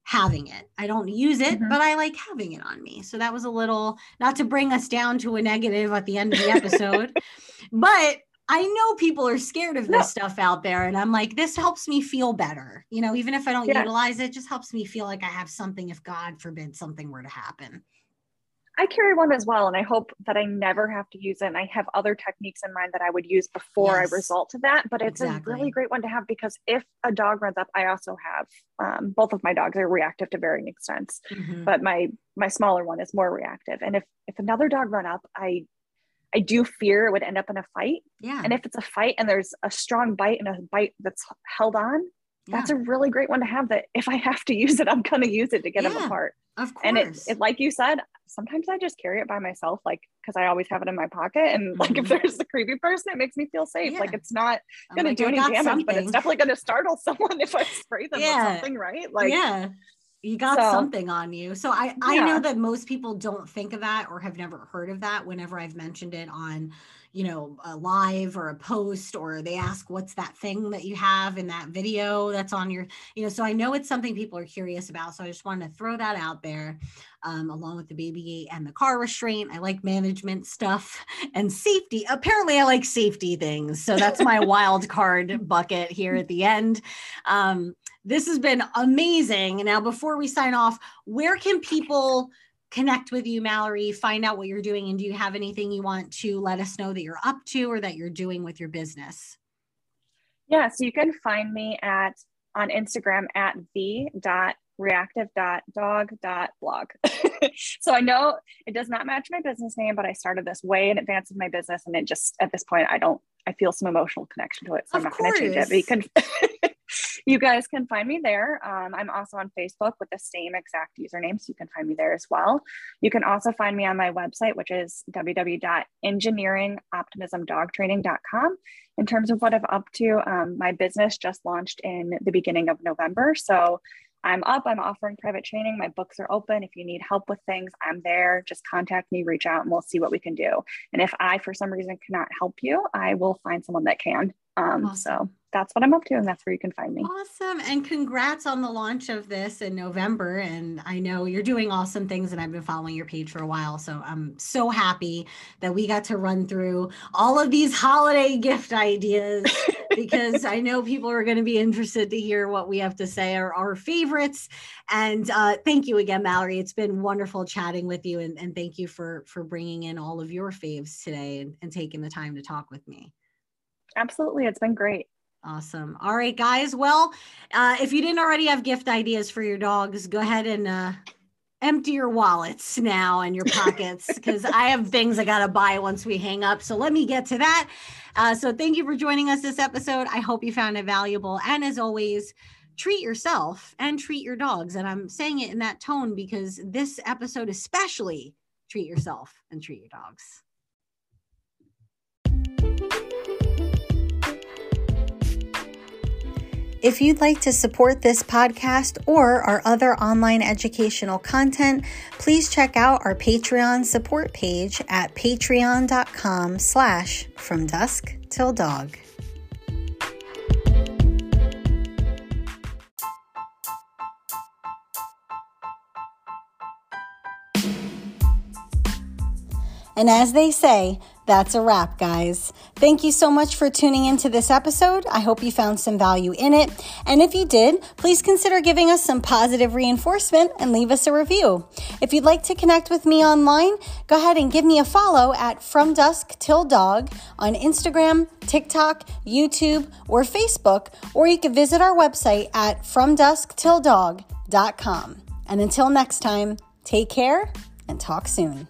having it. I don't use it, mm-hmm. but I like having it on me. So that was a little, not to bring us down to a negative at the end of the episode, *laughs* but I know people are scared of this no. stuff out there. And I'm like, this helps me feel better. You know, even if I don't yeah. utilize it, just helps me feel like I have something if God forbid something were to happen. I carry one as well, and I hope that I never have to use it. And I have other techniques in mind that I would use before yes. I result to that. But it's exactly. a really great one to have because if a dog runs up, I also have um, both of my dogs are reactive to varying extents, mm-hmm. but my my smaller one is more reactive. And if if another dog run up, I I do fear it would end up in a fight. Yeah. And if it's a fight and there's a strong bite and a bite that's held on, that's a really great one to have that if I have to *laughs* use it, I'm going to use it to get yeah, them apart. Of course. And it, it, like you said, sometimes I just carry it by myself, like, cause I always have it in my pocket. And mm-hmm. *laughs* like, if mm-hmm. there's a creepy person, it makes me feel safe. Yeah. Like it's not going to like, do any damage, something. but it's definitely going to startle *laughs* someone if I spray them yeah. with something, right? Like, yeah you got so, something on you so i i know that most people don't think of that or have never heard of that whenever i've mentioned it on you know a live or a post or they ask what's that thing that you have in that video that's on your you know so i know it's something people are curious about so i just wanted to throw that out there um, along with the baby and the car restraint. I like management stuff *laughs* and safety. Apparently i like safety things so that's my *laughs* wild card bucket here at the end. Um, this has been amazing. Now before we sign off where can people connect with you, Mallory, find out what you're doing, and do you have anything you want to let us know that you're up to or that you're doing with your business? Yeah, so you can find me at on Instagram at the dot reactive dot dog dot blog. *laughs* so I know it does not match my business name, but I started this way in advance of my business, and it just at this point I don't I feel some emotional connection to it, so of I'm not going to change it. But you can *laughs* you guys can find me there. Um, I'm also on Facebook with the same exact username, so you can find me there as well. You can also find me on my website, which is www.engineeringoptimismdogtraining.com. In terms of what I'm up to, um, my business just launched in the beginning of November. So I'm up, I'm offering private training. My books are open. If you need help with things, I'm there. Just contact me, reach out, and we'll see what we can do. And if I, for some reason, cannot help you, I will find someone that can. Um, awesome. So that's what I'm up to, and that's where you can find me. Awesome. And congrats on the launch of this in November. And I know you're doing awesome things, and I've been following your page for a while. So I'm so happy that we got to run through all of these holiday gift ideas *laughs* because I know people are going to be interested to hear what we have to say are our favorites. And uh, thank you again, Mallory. It's been wonderful chatting with you, and, and thank you for for bringing in all of your faves today and, and taking the time to talk with me. Absolutely. It's been great. Awesome. All right, guys. Well, uh, if you didn't already have gift ideas for your dogs, go ahead and uh, empty your wallets now and your pockets *laughs* because I have things I got to buy once we hang up. So let me get to that. Uh, so thank you for joining us this episode. I hope you found it valuable. And as always, treat yourself and treat your dogs. And I'm saying it in that tone because this episode, especially, treat yourself and treat your dogs. If you'd like to support this podcast or our other online educational content, please check out our Patreon support page at patreon.com slash from dusk till dog. And as they say, that's a wrap, guys. Thank you so much for tuning into this episode. I hope you found some value in it. And if you did, please consider giving us some positive reinforcement and leave us a review. If you'd like to connect with me online, go ahead and give me a follow at From Dusk Till Dog on Instagram, TikTok, YouTube, or Facebook, or you can visit our website at FromDuskTillDog.com. And until next time, take care and talk soon.